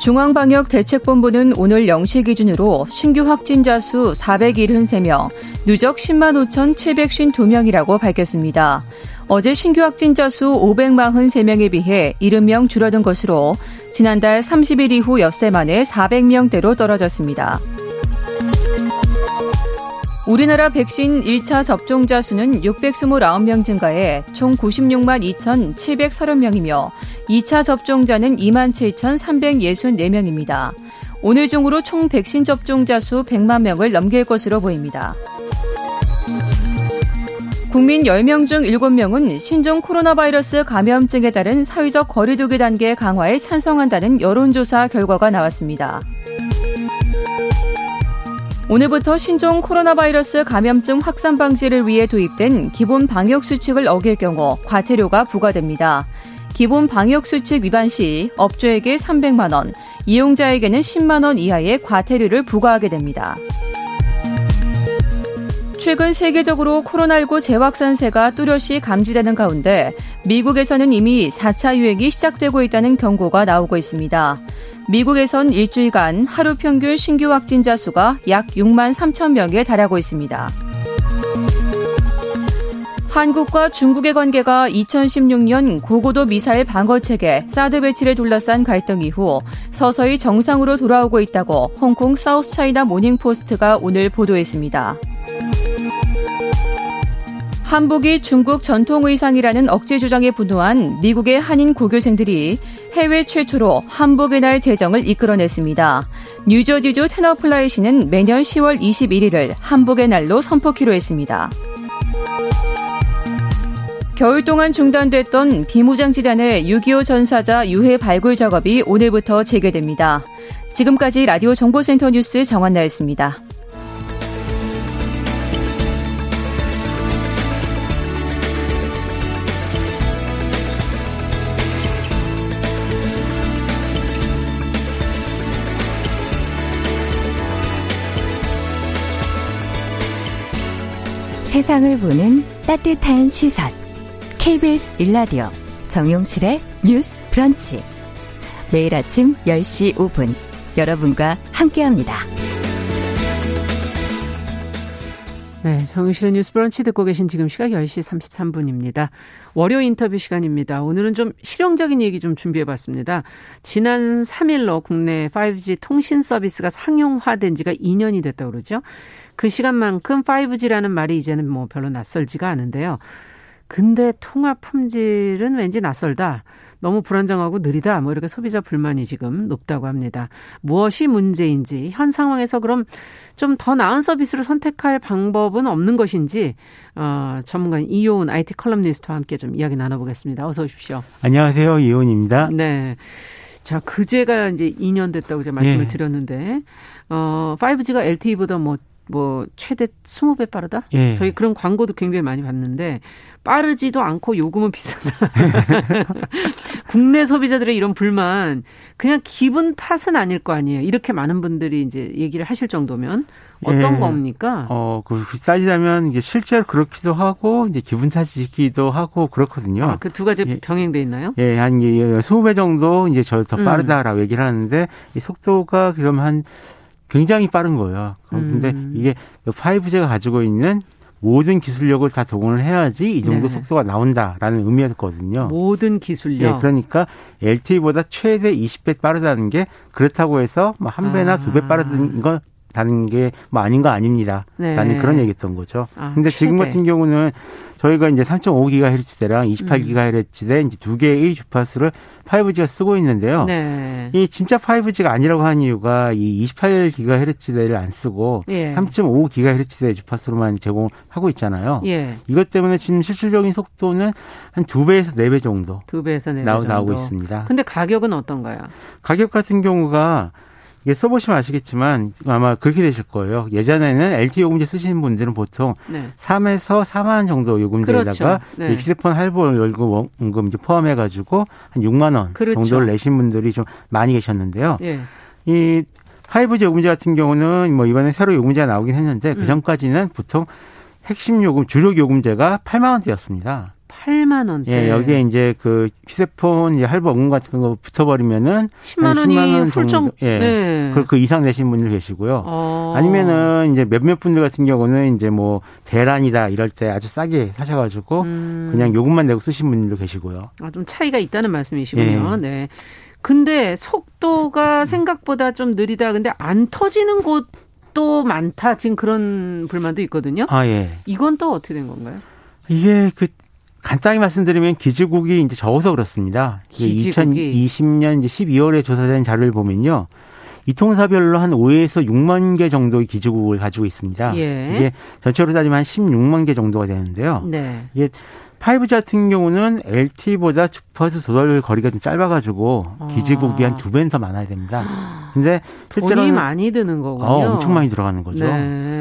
중앙방역대책본부는 오늘 0시 기준으로 신규 확진자 수 473명, 누적 10만 5,752명이라고 밝혔습니다. 어제 신규 확진자 수 543명에 비해 70명 줄어든 것으로 지난달 30일 이후 엿새 만에 400명대로 떨어졌습니다. 우리나라 백신 1차 접종자 수는 629명 증가해 총 96만 2,730명이며 2차 접종자는 2만 7,364명입니다. 오늘 중으로 총 백신 접종자 수 100만 명을 넘길 것으로 보입니다. 국민 10명 중 7명은 신종 코로나 바이러스 감염증에 따른 사회적 거리두기 단계 강화에 찬성한다는 여론조사 결과가 나왔습니다. 오늘부터 신종 코로나 바이러스 감염증 확산 방지를 위해 도입된 기본 방역 수칙을 어길 경우 과태료가 부과됩니다. 기본 방역 수칙 위반 시 업주에게 300만 원, 이용자에게는 10만 원 이하의 과태료를 부과하게 됩니다. 최근 세계적으로 코로나19 재확산세가 뚜렷이 감지되는 가운데 미국에서는 이미 4차 유행이 시작되고 있다는 경고가 나오고 있습니다. 미국에선 일주일간 하루 평균 신규 확진자 수가 약 6만 3천 명에 달하고 있습니다. 한국과 중국의 관계가 2016년 고고도 미사일 방어 체계 사드 배치를 둘러싼 갈등 이후 서서히 정상으로 돌아오고 있다고 홍콩 사우스 차이나 모닝 포스트가 오늘 보도했습니다. 한복이 중국 전통 의상이라는 억지 주장에 분노한 미국의 한인 고교생들이 해외 최초로 한복의 날 제정을 이끌어냈습니다. 뉴저지주 테너플라이시는 매년 10월 21일을 한복의 날로 선포키로 했습니다. 겨울 동안 중단됐던 비무장지단의 6.25 전사자 유해 발굴 작업이 오늘부터 재개됩니다. 지금까지 라디오 정보센터 뉴스 정한나였습니다. 세상을 보는 따뜻한 시선. KBS 일라디오 정용실의 뉴스 브런치 매일 아침 10시 5분 여러분과 함께합니다. 네, 정용실의 뉴스 브런치 듣고 계신 지금 시각 10시 33분입니다. 월요 인터뷰 시간입니다. 오늘은 좀 실용적인 얘기 좀 준비해 봤습니다. 지난 3일로 국내 5G 통신 서비스가 상용화된 지가 2년이 됐다고 그러죠. 그 시간만큼 5G라는 말이 이제는 뭐 별로 낯설지가 않은데요. 근데 통화 품질은 왠지 낯설다. 너무 불안정하고 느리다. 뭐 이렇게 소비자 불만이 지금 높다고 합니다. 무엇이 문제인지 현 상황에서 그럼 좀 더 나은 서비스를 선택할 방법은 없는 것인지 어, 전문가인 이요훈 IT 칼럼니스트와 함께 좀 이야기 나눠보겠습니다. 어서 오십시오. 안녕하세요. 이요훈입니다. 네. 자, 그제가 이제 2년 됐다고 제가 말씀을 네. 드렸는데 어, 5G가 LTE보다 뭐 뭐 최대 20배 빠르다? 예. 저희 그런 광고도 굉장히 많이 봤는데 빠르지도 않고 요금은 비싸다. 국내 소비자들의 이런 불만 그냥 기분 탓은 아닐 거 아니에요. 이렇게 많은 분들이 이제 얘기를 하실 정도면 어떤 예. 겁니까? 어, 그 비싸지다면 이게 실제로 그렇기도 하고 이제 기분 탓이기도 하고 그렇거든요. 아, 그 두 가지 예. 병행돼 있나요? 예, 한 20배 정도 이제 저 더 빠르다라고 음. 얘기를 하는데 이 속도가 그러면 한 굉장히 빠른 거예요. 근데 음. 이게 5G가 가지고 있는 모든 기술력을 다 동원을 해야지 이 정도 네. 속도가 나온다라는 의미였거든요. 모든 기술력. 네, 그러니까 LTE보다 최대 20배 빠르다는 게 그렇다고 해서 뭐한 배나 아. 두배 빠르다는 건 다는 게 뭐 아닌 거 아닙니다. 네. 라는 그런 얘기했던 거죠. 아, 근데 지금 같은 경우는 저희가 이제 3.5GHz대랑 28GHz대 이제 두 개의 주파수를 5G가 쓰고 있는데요. 네. 이 진짜 5G가 아니라고 한 이유가 이 28GHz대를 안 쓰고 예. 3.5GHz대 주파수로만 제공하고 있잖아요. 예. 이것 때문에 지금 실질적인 속도는 한 두 배에서 네 배 정도. 두 배에서 네배 정도. 나오고 있습니다. 근데 가격은 어떤가요? 가격 같은 경우가 이게 써보시면 아시겠지만 아마 그렇게 되실 거예요. 예전에는 LTE 요금제 쓰시는 분들은 보통 네. 3에서 4만 원 정도 요금제에다가 그렇죠. 네. 휴대폰 할부 월금 이제 포함해가지고 한 6만 원 그렇죠. 정도를 내신 분들이 좀 많이 계셨는데요. 네. 이 5G 요금제 같은 경우는 뭐 이번에 새로 요금제가 나오긴 했는데 그 음. 전까지는 보통 핵심 요금 주력 요금제가 8만 원대였습니다. 8만 원대. 예, 여기에 이제 그 휴대폰 이제 할부 원금 같은 거 붙어버리면은 10만 원이 10만 원 훌쩍 예, 네. 그, 그 이상 내신 분들 계시고요. 어. 아니면은 이제 몇몇 분들 같은 경우는 이제 뭐 대란이다 이럴 때 아주 싸게 사셔가지고 음. 그냥 요금만 내고 쓰신 분들도 계시고요. 아, 좀 차이가 있다는 말씀이시군요. 예. 네. 근데 속도가 생각보다 좀 느리다. 근데 안 터지는 곳도 많다. 지금 그런 불만도 있거든요. 아, 예. 이건 또 어떻게 된 건가요? 이게 그 간단히 말씀드리면 기지국이 이제 적어서 그렇습니다. 기지국이. 2020년 이제 12월에 조사된 자료를 보면요. 이 통사별로 한 5에서 6만 개 정도의 기지국을 가지고 있습니다. 예. 이게 전체로 따지면 한 16만 개 정도가 되는데요. 네. 이게 5G 같은 경우는 LTE보다 주파수 조절 거리가 좀 짧아가지고 아. 기지국이 한 두 배는 더 많아야 됩니다. 근데 실제로 는 많이 드는 거군요. 어, 엄청 많이 들어가는 거죠. 네.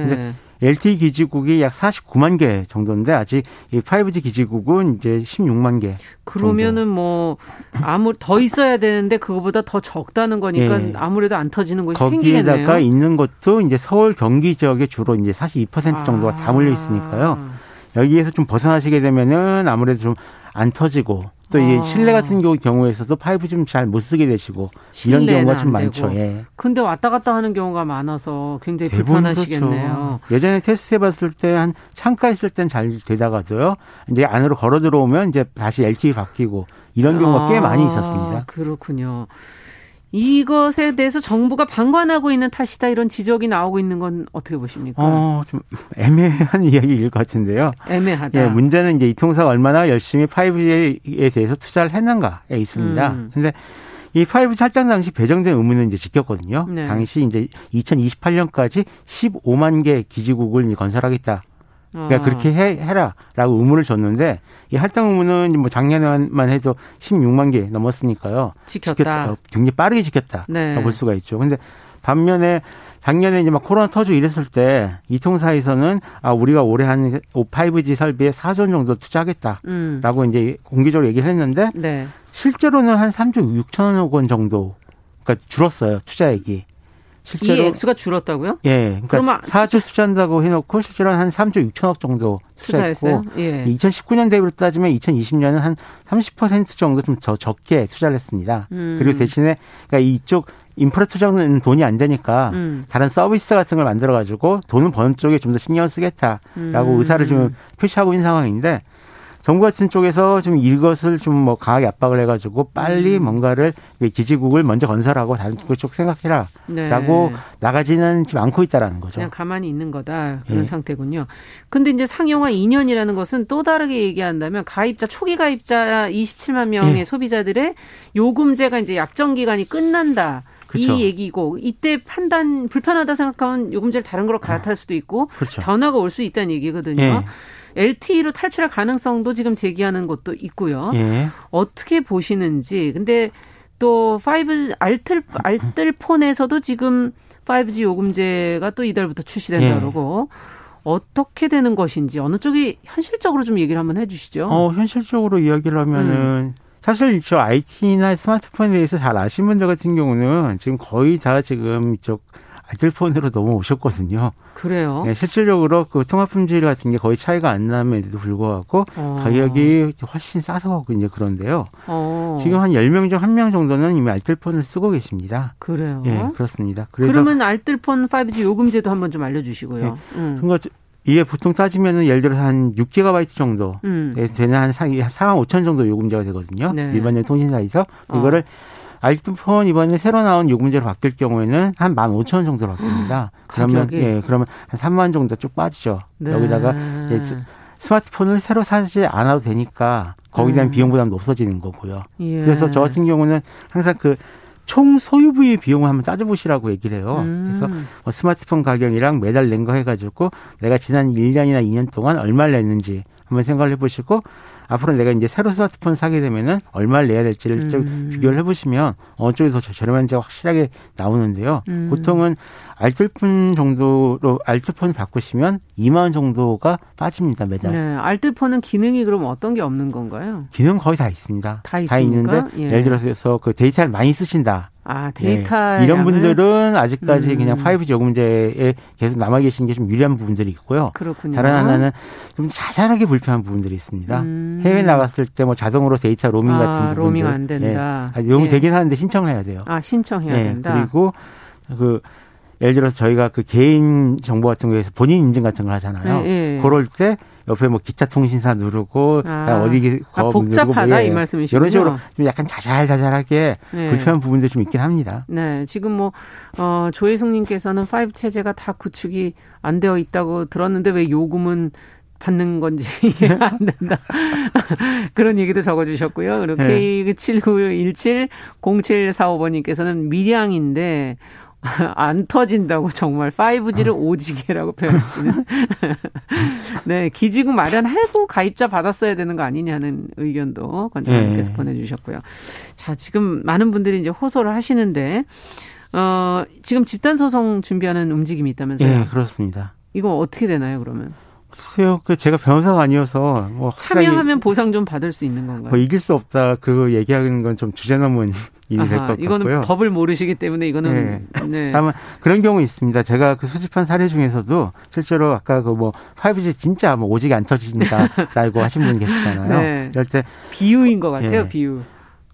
근데 LTE 기지국이 약 49만 개 정도인데 아직 이 5G 기지국은 이제 16만 개. 그러면은 뭐 아무 더 있어야 되는데 그거보다 더 적다는 거니까 네. 아무래도 안 터지는 것이 거기에다가 생기겠네요. 거기에다가 있는 것도 이제 서울 경기 지역에 주로 이제 42% 정도가 아. 다 몰려 있으니까요. 여기에서 좀 벗어나시게 되면은 아무래도 좀 안 터지고 또이 아. 실내 같은 경우에서도 5G 좀잘 못 쓰게 되시고 이런 경우가 좀 많죠. 예. 근데 왔다 갔다 하는 경우가 많아서 굉장히 불편하시겠네요. 그렇죠. 예전에 테스트 해봤을 때 한 창가에 있을 땐 잘 되다가도요. 이제 안으로 걸어 들어오면 이제 다시 LTE 바뀌고 이런 경우가 아. 꽤 많이 있었습니다. 그렇군요. 이것에 대해서 정부가 방관하고 있는 탓이다 이런 지적이 나오고 있는 건 어떻게 보십니까? 어, 좀 애매한 이야기일 것 같은데요. 애매하다. 예, 문제는 이제 이 통사가 얼마나 열심히 5G에 대해서 투자를 했는가에 있습니다. 음. 근데 이 5G 할당 당시 배정된 의무는 이제 지켰거든요. 네. 당시 이제 2028년까지 15만 개 기지국을 건설하겠다. 그러니까 어. 그렇게 해, 해라라고 의무를 줬는데 이 할당 의무는 뭐 작년에만 해도 16만 개 넘었으니까요. 지켰다. 지켰다. 굉장히 빠르게 지켰다. 네. 볼 수가 있죠. 근데 반면에 작년에 이제 막 코로나 터지고 이랬을 때 이통사에서는 아 우리가 올해 한 5G 설비에 4조 정도 투자하겠다라고 음. 이제 공개적으로 얘기를 했는데 네. 실제로는 한 3조 6천억 원 정도 그러니까 줄었어요 투자액이. 실제로 이 액수가 줄었다고요? 예. 그러니까 4조 투자한다고 해놓고 실제로 한 3조 6천억 정도 투자했고 예. 2019년 대비로 따지면 2020년은 한 30% 정도 좀 더 적게 투자를 했습니다. 음. 그리고 대신에 그러니까 이쪽 인프라 투자는 돈이 안 되니까 음. 다른 서비스 같은 걸 만들어 가지고 돈을 버는 쪽에 좀 더 신경을 쓰겠다라고 음. 의사를 좀 표시하고 있는 상황인데 정부 같은 쪽에서 좀 이것을 좀 뭐 강하게 압박을 해가지고 빨리 음. 뭔가를 기지국을 먼저 건설하고 다른 쪽 생각해라라고 네. 나가지는 지금 않고 있다라는 거죠. 그냥 가만히 있는 거다 그런 네. 상태군요. 근데 이제 상용화 2년이라는 것은 또 다르게 얘기한다면 가입자 초기 가입자 27만 명의 네. 소비자들의 요금제가 이제 약정 기간이 끝난다. 그렇죠. 이 얘기고 이때 판단 불편하다 생각하면 요금제를 다른 걸로 갈아탈 수도 있고 그렇죠. 변화가 올 수 있다는 얘기거든요. 예. LTE로 탈출할 가능성도 지금 제기하는 것도 있고요. 예. 어떻게 보시는지. 근데 또5 알뜰 알뜰 폰에서도 지금 5G 요금제가 또 이달부터 출시된다 예. 그러고 어떻게 되는 것인지 어느 쪽이 현실적으로 좀 얘기를 한번 해주시죠. 어 현실적으로 이야기를 하면은 음. 사실 저 IT나 스마트폰에 대해서 잘 아시는 분들 같은 경우는 지금 거의 다 지금 이쪽 아이폰으로 넘어오셨거든요. 그래요? 네, 실질적으로 그 통합 품질 같은 게 거의 차이가 안 남에도 불구하고 어. 가격이 훨씬 싸서 이제 그런데요. 어. 지금 한 10명 중 1명 정도는 이미 알뜰폰을 쓰고 계십니다. 그래요? 예, 그렇습니다. 그러면 알뜰폰 5G 요금제도 한번 좀 알려주시고요. 네. 음. 그러니까 이게 보통 따지면은 예를 들어서 한 6기가바이트 정도 음. 되는 한 4만 5천 정도 요금제가 되거든요. 네. 일반적인 통신사에서 어. 이거를 알뜰폰 이번에 새로 나온 요금제로 바뀔 경우에는 한 15,000원 정도로 바뀝니다. 그러면 가격이? 예, 그러면 한 3만 정도 쭉 빠지죠. 네. 여기다가 이제 스마트폰을 새로 사지 않아도 되니까 거기에 대한 음. 비용 부담도 없어지는 거고요. 예. 그래서 저 같은 경우는 항상 그 총 소유부의 비용을 한번 따져보시라고 얘기를 해요. 음. 그래서 뭐 스마트폰 가격이랑 매달 낸 거 해가지고 내가 지난 1년이나 2년 동안 얼마를 냈는지 한번 생각을 해보시고 앞으로 내가 이제 새로 스마트폰 사게 되면은 얼마를 내야 될지를 음. 비교를 해보시면 어느 쪽이 더 저렴한지가 확실하게 나오는데요. 음. 보통은 알뜰폰 정도로 알뜰폰 바꾸시면 2만 원 정도가 빠집니다 매달. 네, 알뜰폰은 기능이 그럼 어떤 게 없는 건가요? 기능 거의 다 있습니다. 다, 다 있는데 예. 예를 들어서 그 데이터를 많이 쓰신다. 아, 데이터 네. 이런 분들은 아직까지 음. 그냥 5G 요금제에 계속 남아 계신 게 좀 유리한 부분들이 있고요. 그렇군요. 다른 하나는 좀 자잘하게 불편한 부분들이 있습니다. 음. 해외 나갔을 때 뭐 자동으로 데이터 로밍 아, 같은 부분들 로밍 안 된다. 네. 로밍 예. 되긴 하는데 신청해야 돼요. 아, 신청해야 네. 된다. 그리고 그 예를 들어서 저희가 그 개인 정보 같은 거에서 본인 인증 같은 걸 하잖아요. 네, 네. 그럴 때 옆에 뭐 기타 통신사 누르고 아, 어디 아, 복잡하다 누르고, 예. 이 말씀이시죠. 이런 식으로 좀 약간 자잘자잘하게 네. 불편한 부분도 좀 있긴 합니다. 네, 지금 뭐 어, 조혜숙님께서는 5 체제가 다 구축이 안 되어 있다고 들었는데 왜 요금은 받는 건지 안 된다. 그런 얘기도 적어주셨고요. 그리고 네. K79170745번님께서는 밀양인데 안 터진다고 정말 5G를 어. 오지게라고 표현하시는. 네, 기지국 마련하고 가입자 받았어야 되는 거 아니냐는 의견도 관장님께서 네. 보내주셨고요. 자, 지금 많은 분들이 이제 호소를 하시는데, 어, 지금 집단 소송 준비하는 움직임이 있다면서요? 네, 그렇습니다. 이거 어떻게 되나요, 그러면? 글쎄요, 그 제가 변호사가 아니어서 뭐 참여하면 보상 좀 받을 수 있는 건가요? 뭐 이길 수 없다 그 얘기하는 건 좀 주제 넘은 일이 될 것 같고요. 이거는 법을 모르시기 때문에 이거는 네. 네. 다만 그런 경우 있습니다. 제가 그 수집한 사례 중에서도 실제로 아까 그 뭐 5G 진짜 뭐 오지게 안 터진다라고 하신 분 계시잖아요. 네. 이럴 때 비유인 것 같아요. 네. 비유.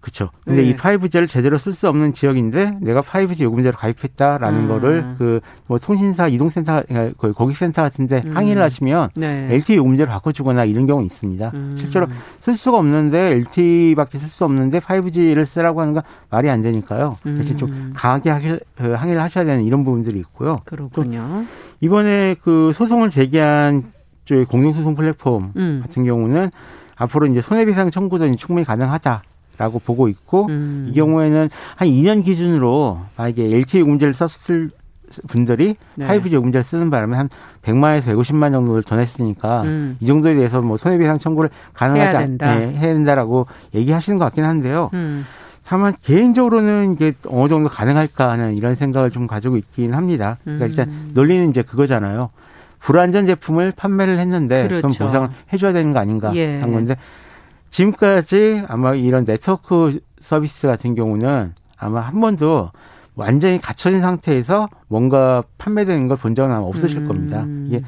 그렇죠. 근데 네. 이 5G를 제대로 쓸 수 없는 지역인데 내가 5G 요금제로 가입했다라는 음. 거를 그 뭐 통신사 이동센터 그 고객센터 같은데 음. 항의를 하시면 네. LTE 요금제로 바꿔주거나 이런 경우 있습니다. 음. 실제로 쓸 수가 없는데 LTE밖에 쓸 수 없는데 5G를 쓰라고 하는 건 말이 안 되니까요. 대신 좀 음. 강하게 하시, 그 항의를 하셔야 되는 이런 부분들이 있고요. 그렇군요. 이번에 그 소송을 제기한 저희 공동소송 플랫폼 음. 같은 경우는 앞으로 이제 손해배상 청구도 충분히 가능하다. 라고 보고 있고 음. 이 경우에는 한 2년 기준으로 만약에 LTE 요금제를 썼을 분들이 네. 5G 요금제를 쓰는 바람에 한 100만에서 150만 정도를 더 냈으니까 음. 이 정도에 대해서 뭐 손해배상 청구를 가능하지 해야 된다. 네, 해야 된다라고 얘기하시는 것 같긴 한데요. 음. 다만 개인적으로는 이게 어느 정도 가능할까 하는 이런 생각을 좀 가지고 있긴 합니다. 그러니까 일단 음. 논리는 이제 그거잖아요. 불안전 제품을 판매를 했는데 그렇죠. 그럼 보상을 해줘야 되는 거 아닌가 예. 한 건데 지금까지 아마 이런 네트워크 서비스 같은 경우는 아마 한 번도 완전히 갖춰진 상태에서 뭔가 판매되는 걸 본 적은 아마 없으실 음. 겁니다. 이게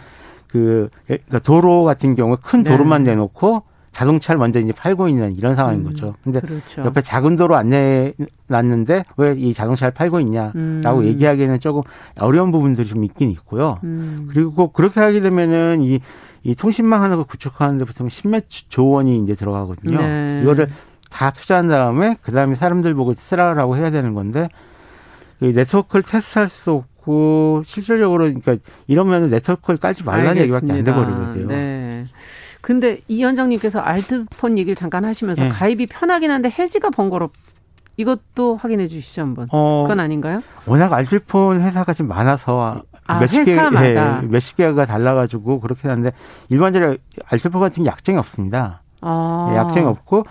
그 그러니까 도로 같은 경우 큰 네. 도로만 네. 내놓고 자동차를 먼저 이제 팔고 있는 이런 상황인 음, 거죠. 근데 그렇죠. 옆에 작은 도로 안 내 놨는데 왜 이 자동차를 팔고 있냐라고 음. 얘기하기에는 조금 어려운 부분들이 좀 있긴 있고요. 음. 그리고 그렇게 하게 되면은 이 이 통신망 하나 구축하는데 보통 10몇 조 원이 이제 들어가거든요. 네. 이거를 다 투자한 다음에 그 다음에 사람들 보고 쓰라라고 해야 되는 건데 이 네트워크를 테스트할 수 없고 실질적으로 그러니까 이러면 네트워크를 깔지 말라는 얘기밖에 안 돼버리거든요. 네. 근데 이 원장님께서 알트폰 얘기를 잠깐 하시면서 네. 가입이 편하긴 한데 해지가 번거롭. 이것도 확인해 주시죠 한번. 어, 그건 아닌가요? 워낙 알뜰폰 회사가 좀 많아서 아, 몇십 개, 예, 몇십 개가 달라가지고 그렇게 하는데 일반적으로 알뜰폰 같은 약정이 없습니다. 아. 예, 약정이 없고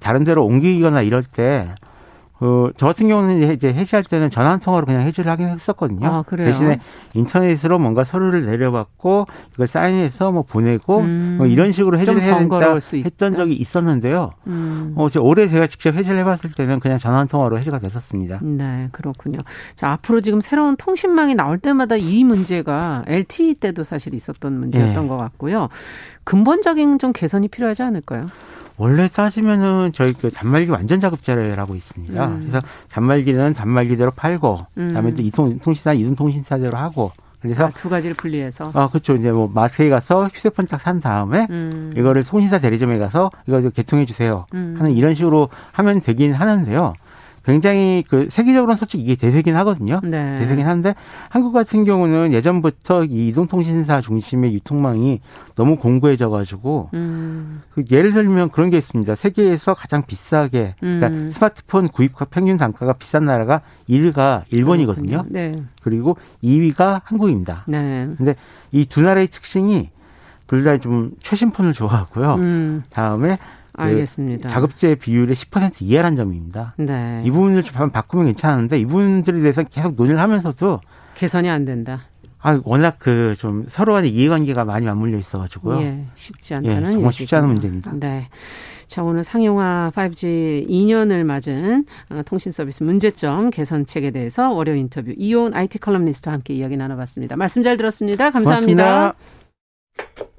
다른 데로 옮기거나 이럴 때 어, 저 같은 경우는 이제 해지할 때는 전화 한 통화로 그냥 해지를 하긴 했었거든요. 아, 대신에 인터넷으로 뭔가 서류를 내려받고 이걸 사인해서 뭐 보내고 음, 뭐 이런 식으로 해지를 해야 된다 했던 적이 있었는데요. 음. 어, 올해 제가 직접 해지를 해봤을 때는 그냥 전화 한 통화로 해지가 됐었습니다. 네, 그렇군요. 자, 앞으로 지금 새로운 통신망이 나올 때마다 이 문제가 LTE 때도 사실 있었던 문제였던 네. 것 같고요. 근본적인 좀 개선이 필요하지 않을까요? 원래 따지면은 저희 그 단말기 완전 자급제라고 있습니다. 음. 그래서 단말기는 단말기대로 팔고, 음. 그다음에 또 이통 통신사 이동통신사대로 하고. 그래서 아, 두 가지를 분리해서. 아 그렇죠. 이제 뭐 마트에 가서 휴대폰 딱 산 다음에 음. 이거를 통신사 대리점에 가서 이거 개통해 주세요 음. 하는 이런 식으로 하면 되긴 하는데요. 굉장히 그 세계적으로는 솔직히 이게 대세긴 하거든요. 네. 대세긴 한데 한국 같은 경우는 예전부터 이 이동통신사 중심의 유통망이 너무 공고해져 가지고 음. 그 예를 들면 그런 게 있습니다. 세계에서 가장 비싸게 그러니까 음. 스마트폰 구입 평균 단가가 비싼 나라가 1위가 일본이거든요. 네. 그리고 2위가 한국입니다. 네. 근데 이 두 나라의 특징이 둘 다 좀 최신폰을 좋아하고요. 음. 다음에 그 알겠습니다. 자급제 비율의 10% 이하란 점입니다. 네. 이 부분을 좀 바꾸면 괜찮은데 이 부분들에 대해서 계속 논의를 하면서도 개선이 안 된다. 아, 워낙 그 좀 서로 간의 이해관계가 많이 맞물려 있어가지고요. 예, 쉽지 않다는 예, 정말 쉽지 않은 문제입니다. 네. 자, 오늘 상용화 5G 2년을 맞은 어, 통신 서비스 문제점 개선책에 대해서 월요 인터뷰 이요훈 IT 칼럼니스트와 함께 이야기 나눠봤습니다. 말씀 잘 들었습니다. 감사합니다. 고맙습니다.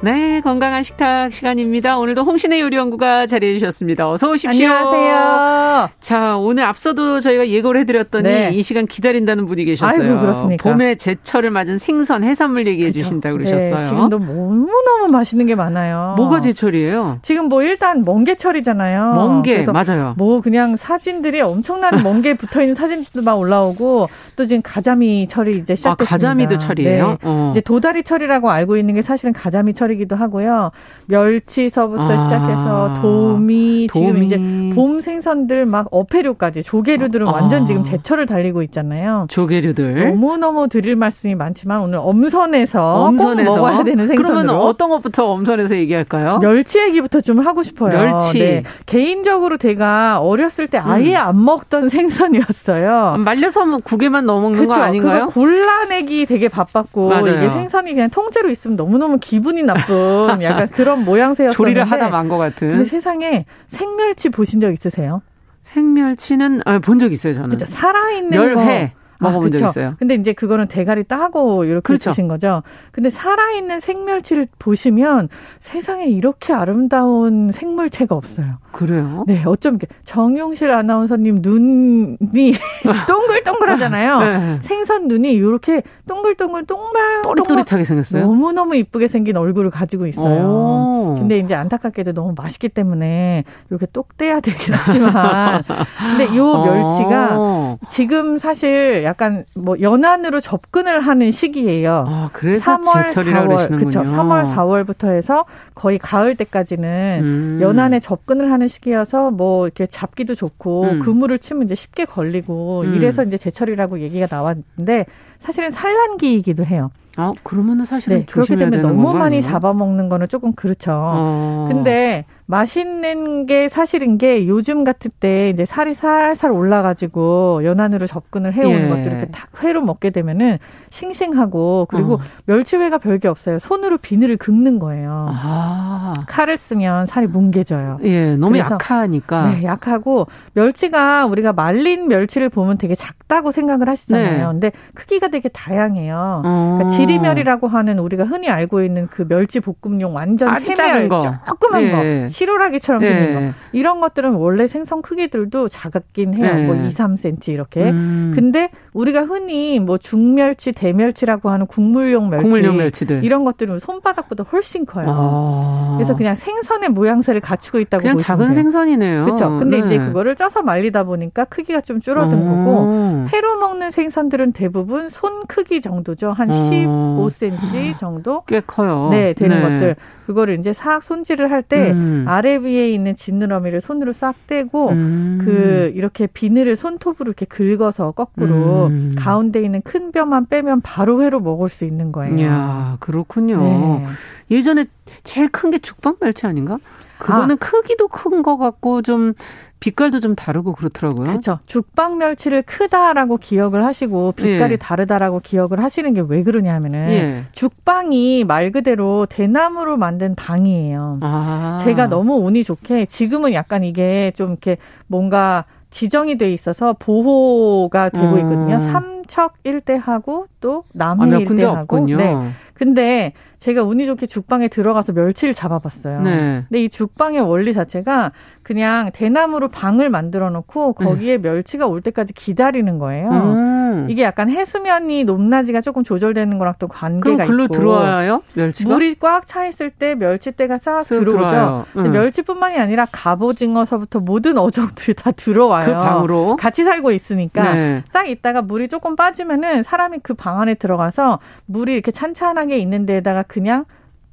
네, 건강한 식탁 시간입니다. 오늘도 홍신의 요리연구가 자리해 주셨습니다. 어서 오십시오. 안녕하세요. 자, 오늘 앞서도 저희가 예고를 해드렸더니 네. 이 시간 기다린다는 분이 계셨어요. 아이고, 그렇습니까? 봄에 제철을 맞은 생선, 해산물 얘기해 그렇죠. 주신다고 그러셨어요. 네, 지금도 너무너무 맛있는 게 많아요. 뭐가 제철이에요? 지금 뭐 일단 멍게철이잖아요. 멍게, 맞아요. 뭐 그냥 사진들이 엄청난 멍게 붙어 있는 사진들만 올라오고 또 지금 가자미 철이 이제 아, 시작됐습니다. 아, 가자미도 철이에요? 네. 어. 이제 도다리 철이라고 알고 있는 게 사실은 가자미 철 철이기도 하고요. 멸치서부터 아, 시작해서 도미, 도미, 지금 이제 봄 생선들 막 어패류까지 조개류들은 아, 완전 지금 제철을 달리고 있잖아요. 조개류들 너무 너무 드릴 말씀이 많지만 오늘 엄선에서, 엄선에서? 먹어야 되는 생선으로. 그러면 어떤 것부터 엄선해서 얘기할까요? 멸치 얘기부터 좀 하고 싶어요. 멸치. 네. 개인적으로 제가 어렸을 때 아예 음. 안 먹던 생선이었어요. 말려서 뭐 국에만 넣어 먹는 그쵸? 거 아닌가요? 그거 골라내기 되게 바빴고 맞아요. 이게 생선이 그냥 통째로 있으면 너무너무 기분이 나 나쁜 약간 그런 모양새였었는데 조리를 하다 만 것 같은. 근데 세상에 생멸치 보신 적 있으세요? 생멸치는 아, 본적 있어요 저는. 그렇죠. 살아있는 멸회. 먹어본 아, 적 있어요. 근데 이제 그거는 대가리 따고 이렇게 그렇죠. 드신 거죠. 근데 살아있는 생멸치를 보시면 세상에 이렇게 아름다운 생물체가 없어요. 그래요? 네, 어쩜 정용실 아나운서님 눈이 동글동글하잖아요. 네. 생선 눈이 이렇게 동글동글 동글 또릿또릿하게 생겼어요. 너무 너무 이쁘게 생긴 얼굴을 가지고 있어요. 오. 근데 이제 안타깝게도 너무 맛있기 때문에 이렇게 똑 떼야 되긴 하지만, 근데 이 멸치가 오. 지금 사실 약간 뭐 연안으로 접근을 하는 시기예요. 아, 그래서 3월, 4월 그렇죠. 3월, 4월부터 해서 거의 가을 때까지는 음. 연안에 접근을 하는 시기여서 뭐 이렇게 잡기도 좋고 음. 그물을 치면 이제 쉽게 걸리고 음. 이래서 이제 제철이라고 얘기가 나왔는데 사실은 산란기이기도 해요. 아, 그러면은 사실은 네, 그렇기 때문에 너무 많이 잡아먹는 거는 조금 그렇죠. 어. 근데 맛있는 게 사실인 게 요즘 같을 때 이제 살이 살살 올라가지고 연안으로 접근을 해오는 예. 것들 이렇게 탁 회로 먹게 되면은 싱싱하고 그리고 어. 멸치회가 별게 없어요. 손으로 비늘을 긁는 거예요. 아. 칼을 쓰면 살이 뭉개져요. 예, 너무 약하니까. 네, 약하고 멸치가 우리가 말린 멸치를 보면 되게 작다고 생각을 하시잖아요. 네. 근데 크기가 되게 다양해요. 어. 그러니까 지리멸이라고 하는 우리가 흔히 알고 있는 그 멸치 볶음용 완전 세멸 조그만 예. 거. 시로라기처럼 생긴 거. 네. 이런 것들은 원래 생선 크기들도 작았긴 해요. 네. 뭐 2, 3cm 이렇게. 음. 근데 우리가 흔히 뭐 중멸치, 대멸치라고 하는 국물용 멸치 국물용 멸치들. 이런 것들은 손바닥보다 훨씬 커요. 아. 그래서 그냥 생선의 모양새를 갖추고 있다고 그냥 작은 돼요. 생선이네요. 그렇죠. 근데 네. 이제 그거를 쪄서 말리다 보니까 크기가 좀 줄어든 오. 거고 회로 먹는 생선들은 대부분 손 크기 정도죠. 한 15cm 정도? 꽤 커요. 네, 되는 네. 것들. 그거를 이제 싹 손질을 할때 음. 아래 위에 있는 지느러미를 손으로 싹 떼고 음. 그 이렇게 비늘을 손톱으로 이렇게 긁어서 거꾸로 음. 가운데 있는 큰 뼈만 빼면 바로 회로 먹을 수 있는 거예요. 야 그렇군요. 네. 예전에 제일 큰 게 죽방 멸치 아닌가? 그거는 아. 크기도 큰것 같고 좀 빛깔도 좀 다르고 그렇더라고요. 그렇죠. 죽방 멸치를 크다라고 기억을 하시고 빛깔이 예. 다르다라고 기억을 하시는 게 왜 그러냐 하면은 예. 죽방이 말 그대로 대나무로 만든 방이에요. 아. 제가 너무 운이 좋게 지금은 약간 이게 좀 이렇게 뭔가 지정이 돼 있어서 보호가 되고 음. 있거든요. 삼척 일대하고 또 남해 아, 일대하고. 네. 근데 제가 운이 좋게 죽방에 들어가서 멸치를 잡아봤어요. 네. 근데 이 죽방의 원리 자체가 그냥 대나무로 방을 만들어 놓고 거기에 네. 멸치가 올 때까지 기다리는 거예요. 음. 이게 약간 해수면이 높낮이가 조금 조절되는 거랑 또 관계가 그럼 있고. 들어와요? 멸치가? 물이 꽉 차 있을 때 멸치떼가 싹 들어오죠. 음. 멸치뿐만이 아니라 갑오징어서부터 모든 어종들이 다 들어와요. 그 방으로 같이 살고 있으니까 네. 싹 있다가 물이 조금 빠지면은 사람이 그 방 안에 들어가서 물이 이렇게 찬찬하게 있는 데다가 그냥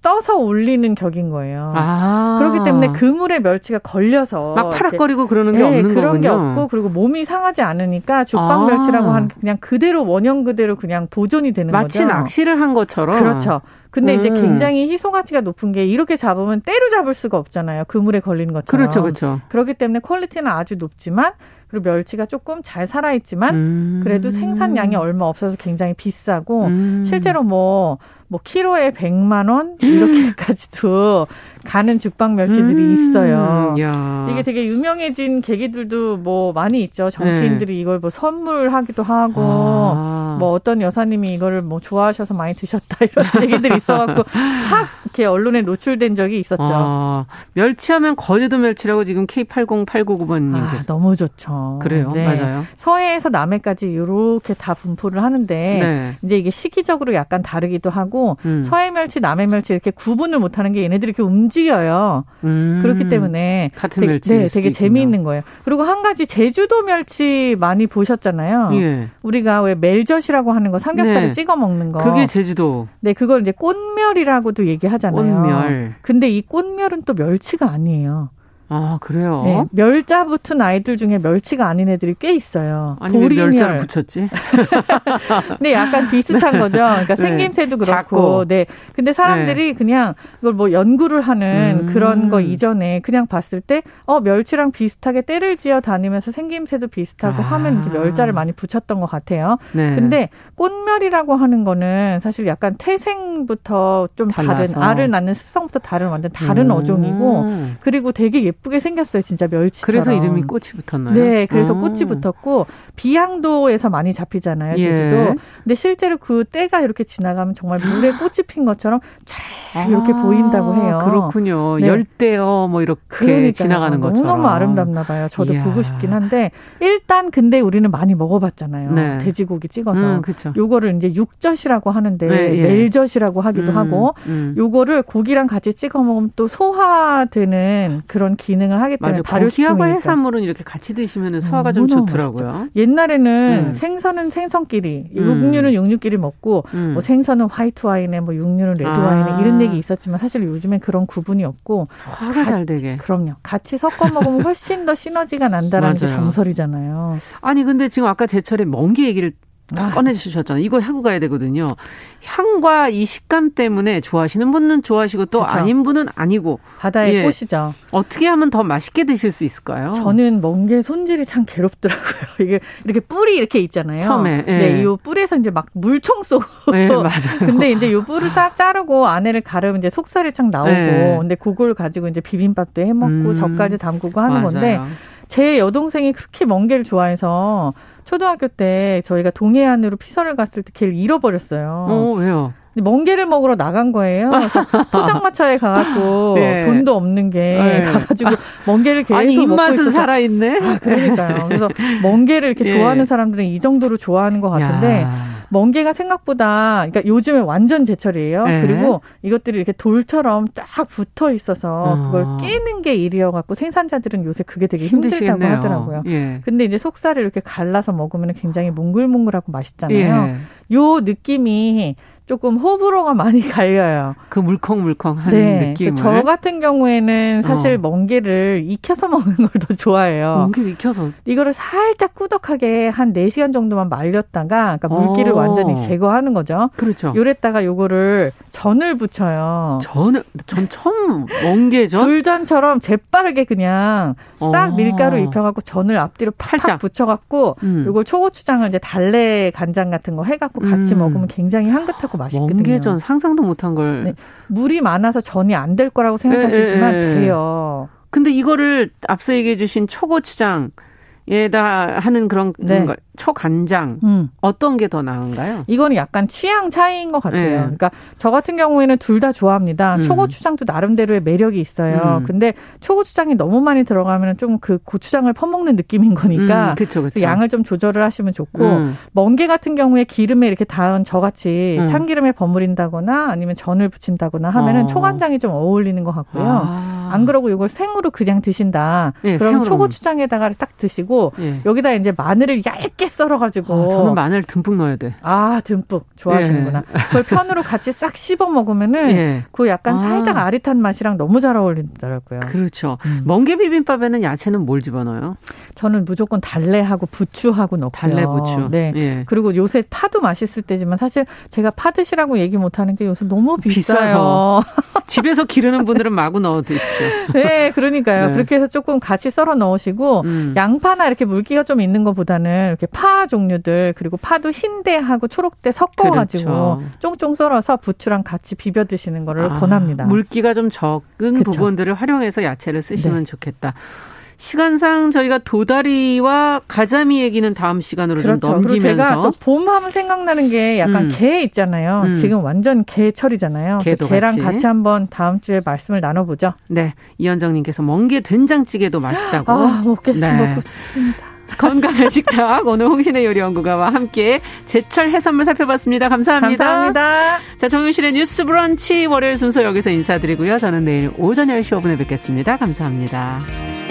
떠서 올리는 격인 거예요. 아. 그렇기 때문에 그물에 멸치가 걸려서 막 파락거리고 그러는 게 네, 없는 그런 거군요. 게 없고 그리고 몸이 상하지 않으니까 죽방 아. 멸치라고 하는 게 그냥 그대로 원형 그대로 그냥 보존이 되는 마치 거죠. 마치 낚시를 한 것처럼. 그렇죠. 근데 음. 이제 굉장히 희소 가치가 높은 게 이렇게 잡으면 때로 잡을 수가 없잖아요. 그물에 걸리는 것처럼. 그렇죠, 그렇죠. 그렇기 때문에 퀄리티는 아주 높지만 그리고 멸치가 조금 잘 살아있지만 음. 그래도 생산량이 얼마 없어서 굉장히 비싸고 음. 실제로 뭐뭐 키로에 100만 원 이렇게까지도 가는 죽방 멸치들이 음, 있어요. 야. 이게 되게 유명해진 계기들도 뭐 많이 있죠. 정치인들이 네. 이걸 뭐 선물하기도 하고 아. 뭐 어떤 여사님이 이거를 뭐 좋아하셔서 많이 드셨다 이런 얘기들이 있어갖고 확 이렇게 언론에 노출된 적이 있었죠. 아. 멸치하면 거제도 멸치라고 지금 K80899번님께서 아, 너무 좋죠. 그래요, 네. 맞아요. 서해에서 남해까지 이렇게 다 분포를 하는데 네. 이제 이게 시기적으로 약간 다르기도 하고 음. 서해 멸치, 남해 멸치 이렇게 구분을 못 하는 게 얘네들이 이렇게 움직여요. 음. 그렇기 때문에 같은 되게, 멸치 네, 되게 재미있는 거예요. 그리고 한 가지 제주도 멸치 많이 보셨잖아요. 예. 우리가 왜 멜젓이라고 하는 거 삼겹살에 네. 찍어 먹는 거. 그게 제주도. 네, 그걸 이제 꽃멸이라고도 얘기하잖아요. 꽃멸. 근데 이 꽃멸은 또 멸치가 아니에요. 아 그래요? 네, 멸자 붙은 아이들 중에 멸치가 아닌 애들이 꽤 있어요. 아니 보리멸. 멸자를 붙였지? 네, 약간 비슷한 거죠. 그러니까 네. 생김새도 그렇고, 작고. 네. 근데 사람들이 네. 그냥 이걸 뭐 연구를 하는 음. 그런 거 이전에 그냥 봤을 때, 어 멸치랑 비슷하게 때를 지어 다니면서 생김새도 비슷하고 아. 하면 이제 멸자를 많이 붙였던 것 같아요. 네. 근데 꽃멸이라고 하는 거는 사실 약간 태생부터 좀 달라서. 다른 알을 낳는 습성부터 다른 완전 다른 음. 어종이고, 그리고 되게 예 쁘게 생겼어요, 진짜 멸치처럼. 그래서 이름이 꽃이 붙었나요? 네, 그래서 오. 어. 꽃이 붙었고 비양도에서 많이 잡히잖아요, 제주도. 예. 근데 실제로 그 때가 이렇게 지나가면 정말 물에 꽃이 핀 것처럼 잘 이렇게 아, 보인다고 해요. 그렇군요. 네. 열대어 뭐 이렇게 그러니까요. 지나가는 것처럼. 너무 아름답나 봐요. 저도 이야. 보고 싶긴 한데 일단 근데 우리는 많이 먹어봤잖아요. 네. 돼지고기 찍어서. 음, 그렇죠. 요거를 이제 육젓이라고 하는데 네, 예. 멜젓이라고 하기도 음, 하고 음. 요거를 고기랑 같이 찍어 먹으면 또 소화되는 그런 기능을 하기 때문에 발효식하고 해산물은 이렇게 같이 드시면 소화가 좀 좋더라고요. 맛있죠. 옛날에는 음. 생선은 생선끼리, 음. 육류는 육류끼리 먹고 음. 뭐 생선은 화이트 와인에 뭐 육류는 레드 아. 와인에 이런 얘기 있었지만 사실 요즘엔 그런 구분이 없고 소화가 같이, 잘 되게. 그럼요. 같이 섞어 먹으면 훨씬 더 시너지가 난다라는 게 정설이잖아요. 아니 근데 지금 아까 제철에 멍게 얘기를 아. 꺼내주셨잖아요. 이거 하고 가야 되거든요. 향과 이 식감 때문에 좋아하시는 분은 좋아하시고 또 그렇죠. 아닌 분은 아니고 바다의 예. 꽃이죠. 어떻게 하면 더 맛있게 드실 수 있을까요? 저는 멍게 손질이 참 괴롭더라고요. 이게 이렇게 뿔이 이렇게 있잖아요. 처음에 예. 네, 이 뿔에서 이제 막 물총 쏘고. 네, 맞아요. 근데 이제 이 뿔을 딱 자르고 안에를 가르면 이제 속살이 착 나오고. 네. 근데 그걸 가지고 이제 비빔밥도 해 먹고 음. 젓까지 담그고 하는 맞아요. 건데 제 여동생이 그렇게 멍게를 좋아해서 초등학교 때 저희가 동해안으로 피서를 갔을 때 걔를 잃어버렸어요. 어, 왜요? 멍게를 먹으러 나간 거예요. 그래서 포장마차에 가갖고 네. 돈도 없는 게 네. 가가지고 멍게를 계속 아니, 입맛은 먹고 살아있네. 아, 그러니까요. 그래서 멍게를 이렇게 예. 좋아하는 사람들은 이 정도로 좋아하는 것 같은데 야. 멍게가 생각보다 그러니까 요즘에 완전 제철이에요. 네. 그리고 이것들이 이렇게 돌처럼 딱 붙어 있어서 어. 그걸 깨는 게 일이어 갖고 생산자들은 요새 그게 되게 힘들다고 하더라고요. 예. 근데 이제 속살을 이렇게 갈라서 먹으면 굉장히 몽글몽글하고 맛있잖아요. 예. 요 느낌이 조금 호불호가 많이 갈려요. 그 물컹물컹한 네. 느낌을. 저 같은 경우에는 사실 어. 멍게를 익혀서 먹는 걸 더 좋아해요. 멍게를 익혀서? 이거를 살짝 꾸덕하게 한 4시간 정도만 말렸다가 그러니까 물기를 어. 완전히 제거하는 거죠. 그렇죠. 요랬다가 요거를 전을 붙여요. 전을 전 처음 멍게전? 불전처럼 재빠르게 그냥 싹 어. 밀가루 입혀갖고 전을 앞뒤로 팍팍 붙여갖고 음. 요걸 초고추장을 이제 달래 간장 같은 거 해갖고 같이 음. 먹으면 굉장히 향긋하고 맛있거든요. 멍게전 상상도 못한 걸. 네. 물이 많아서 전이 안 될 거라고 생각하시지만 에, 에, 에. 돼요. 근데 이거를 앞서 얘기해 주신 초고추장 에다 하는 그런 네. 초간장 음. 어떤 게 더 나은가요? 이거는 약간 취향 차이인 것 같아요. 네. 그러니까 저 같은 경우에는 둘 다 좋아합니다. 음. 초고추장도 나름대로의 매력이 있어요. 음. 근데 초고추장이 너무 많이 들어가면 좀 그 고추장을 퍼먹는 느낌인 거니까 음, 그쵸, 그쵸. 양을 좀 조절을 하시면 좋고 음. 멍게 같은 경우에 기름에 이렇게 닿은 저같이 음. 참기름에 버무린다거나 아니면 전을 붙인다거나 하면은 어. 초간장이 좀 어울리는 것 같고요. 아. 안 그러고 이걸 생으로 그냥 드신다. 네, 그럼 초고추장에다가 딱 드시고 네. 여기다 이제 마늘을 얇게 썰어가지고. 아, 저는 마늘 듬뿍 넣어야 돼. 아, 듬뿍. 좋아하시는구나. 예. 그걸 편으로 같이 싹 씹어 먹으면은 예. 그 약간 아. 살짝 아릿한 맛이랑 너무 잘 어울리더라고요. 그렇죠. 음. 멍게 비빔밥에는 야채는 뭘 집어넣어요? 저는 무조건 달래하고 부추하고 넣고요. 달래 부추. 네. 예. 그리고 요새 파도 맛있을 때지만 사실 제가 파 드시라고 얘기 못 하는 게 요새 너무 비싸요. 집에서 기르는 분들은 마구 넣어 드십시오. 네, 그러니까요. 네. 그렇게 해서 조금 같이 썰어 넣으시고 음. 양파나 이렇게 물기가 좀 있는 것보다는 이렇게 파 종류들 그리고 파도 흰대하고 초록대 섞어가지고 그렇죠. 쫑쫑 썰어서 부추랑 같이 비벼 드시는 거를 아, 권합니다. 물기가 좀 적은 그쵸. 부분들을 활용해서 야채를 쓰시면 네. 좋겠다. 시간상 저희가 도다리와 가자미 얘기는 다음 시간으로 그렇죠. 좀 넘기면서 제가 또 봄하면 생각나는 게 약간 음. 게 있잖아요. 음. 지금 완전 개철이잖아요. 개랑 같이. 같이. 한번 다음 주에 말씀을 나눠보죠. 네, 이현정님께서 멍게 된장찌개도 맛있다고. 아, 먹겠습니다. 네. 먹고 싶습니다. 건강한 식탁 오늘 홍신의 요리 연구가와 함께 제철 해산물 살펴봤습니다. 감사합니다. 감사합니다. 자 정윤실의 뉴스 브런치 월요일 순서 여기서 인사드리고요. 저는 내일 오전 10시 5분에 뵙겠습니다. 감사합니다.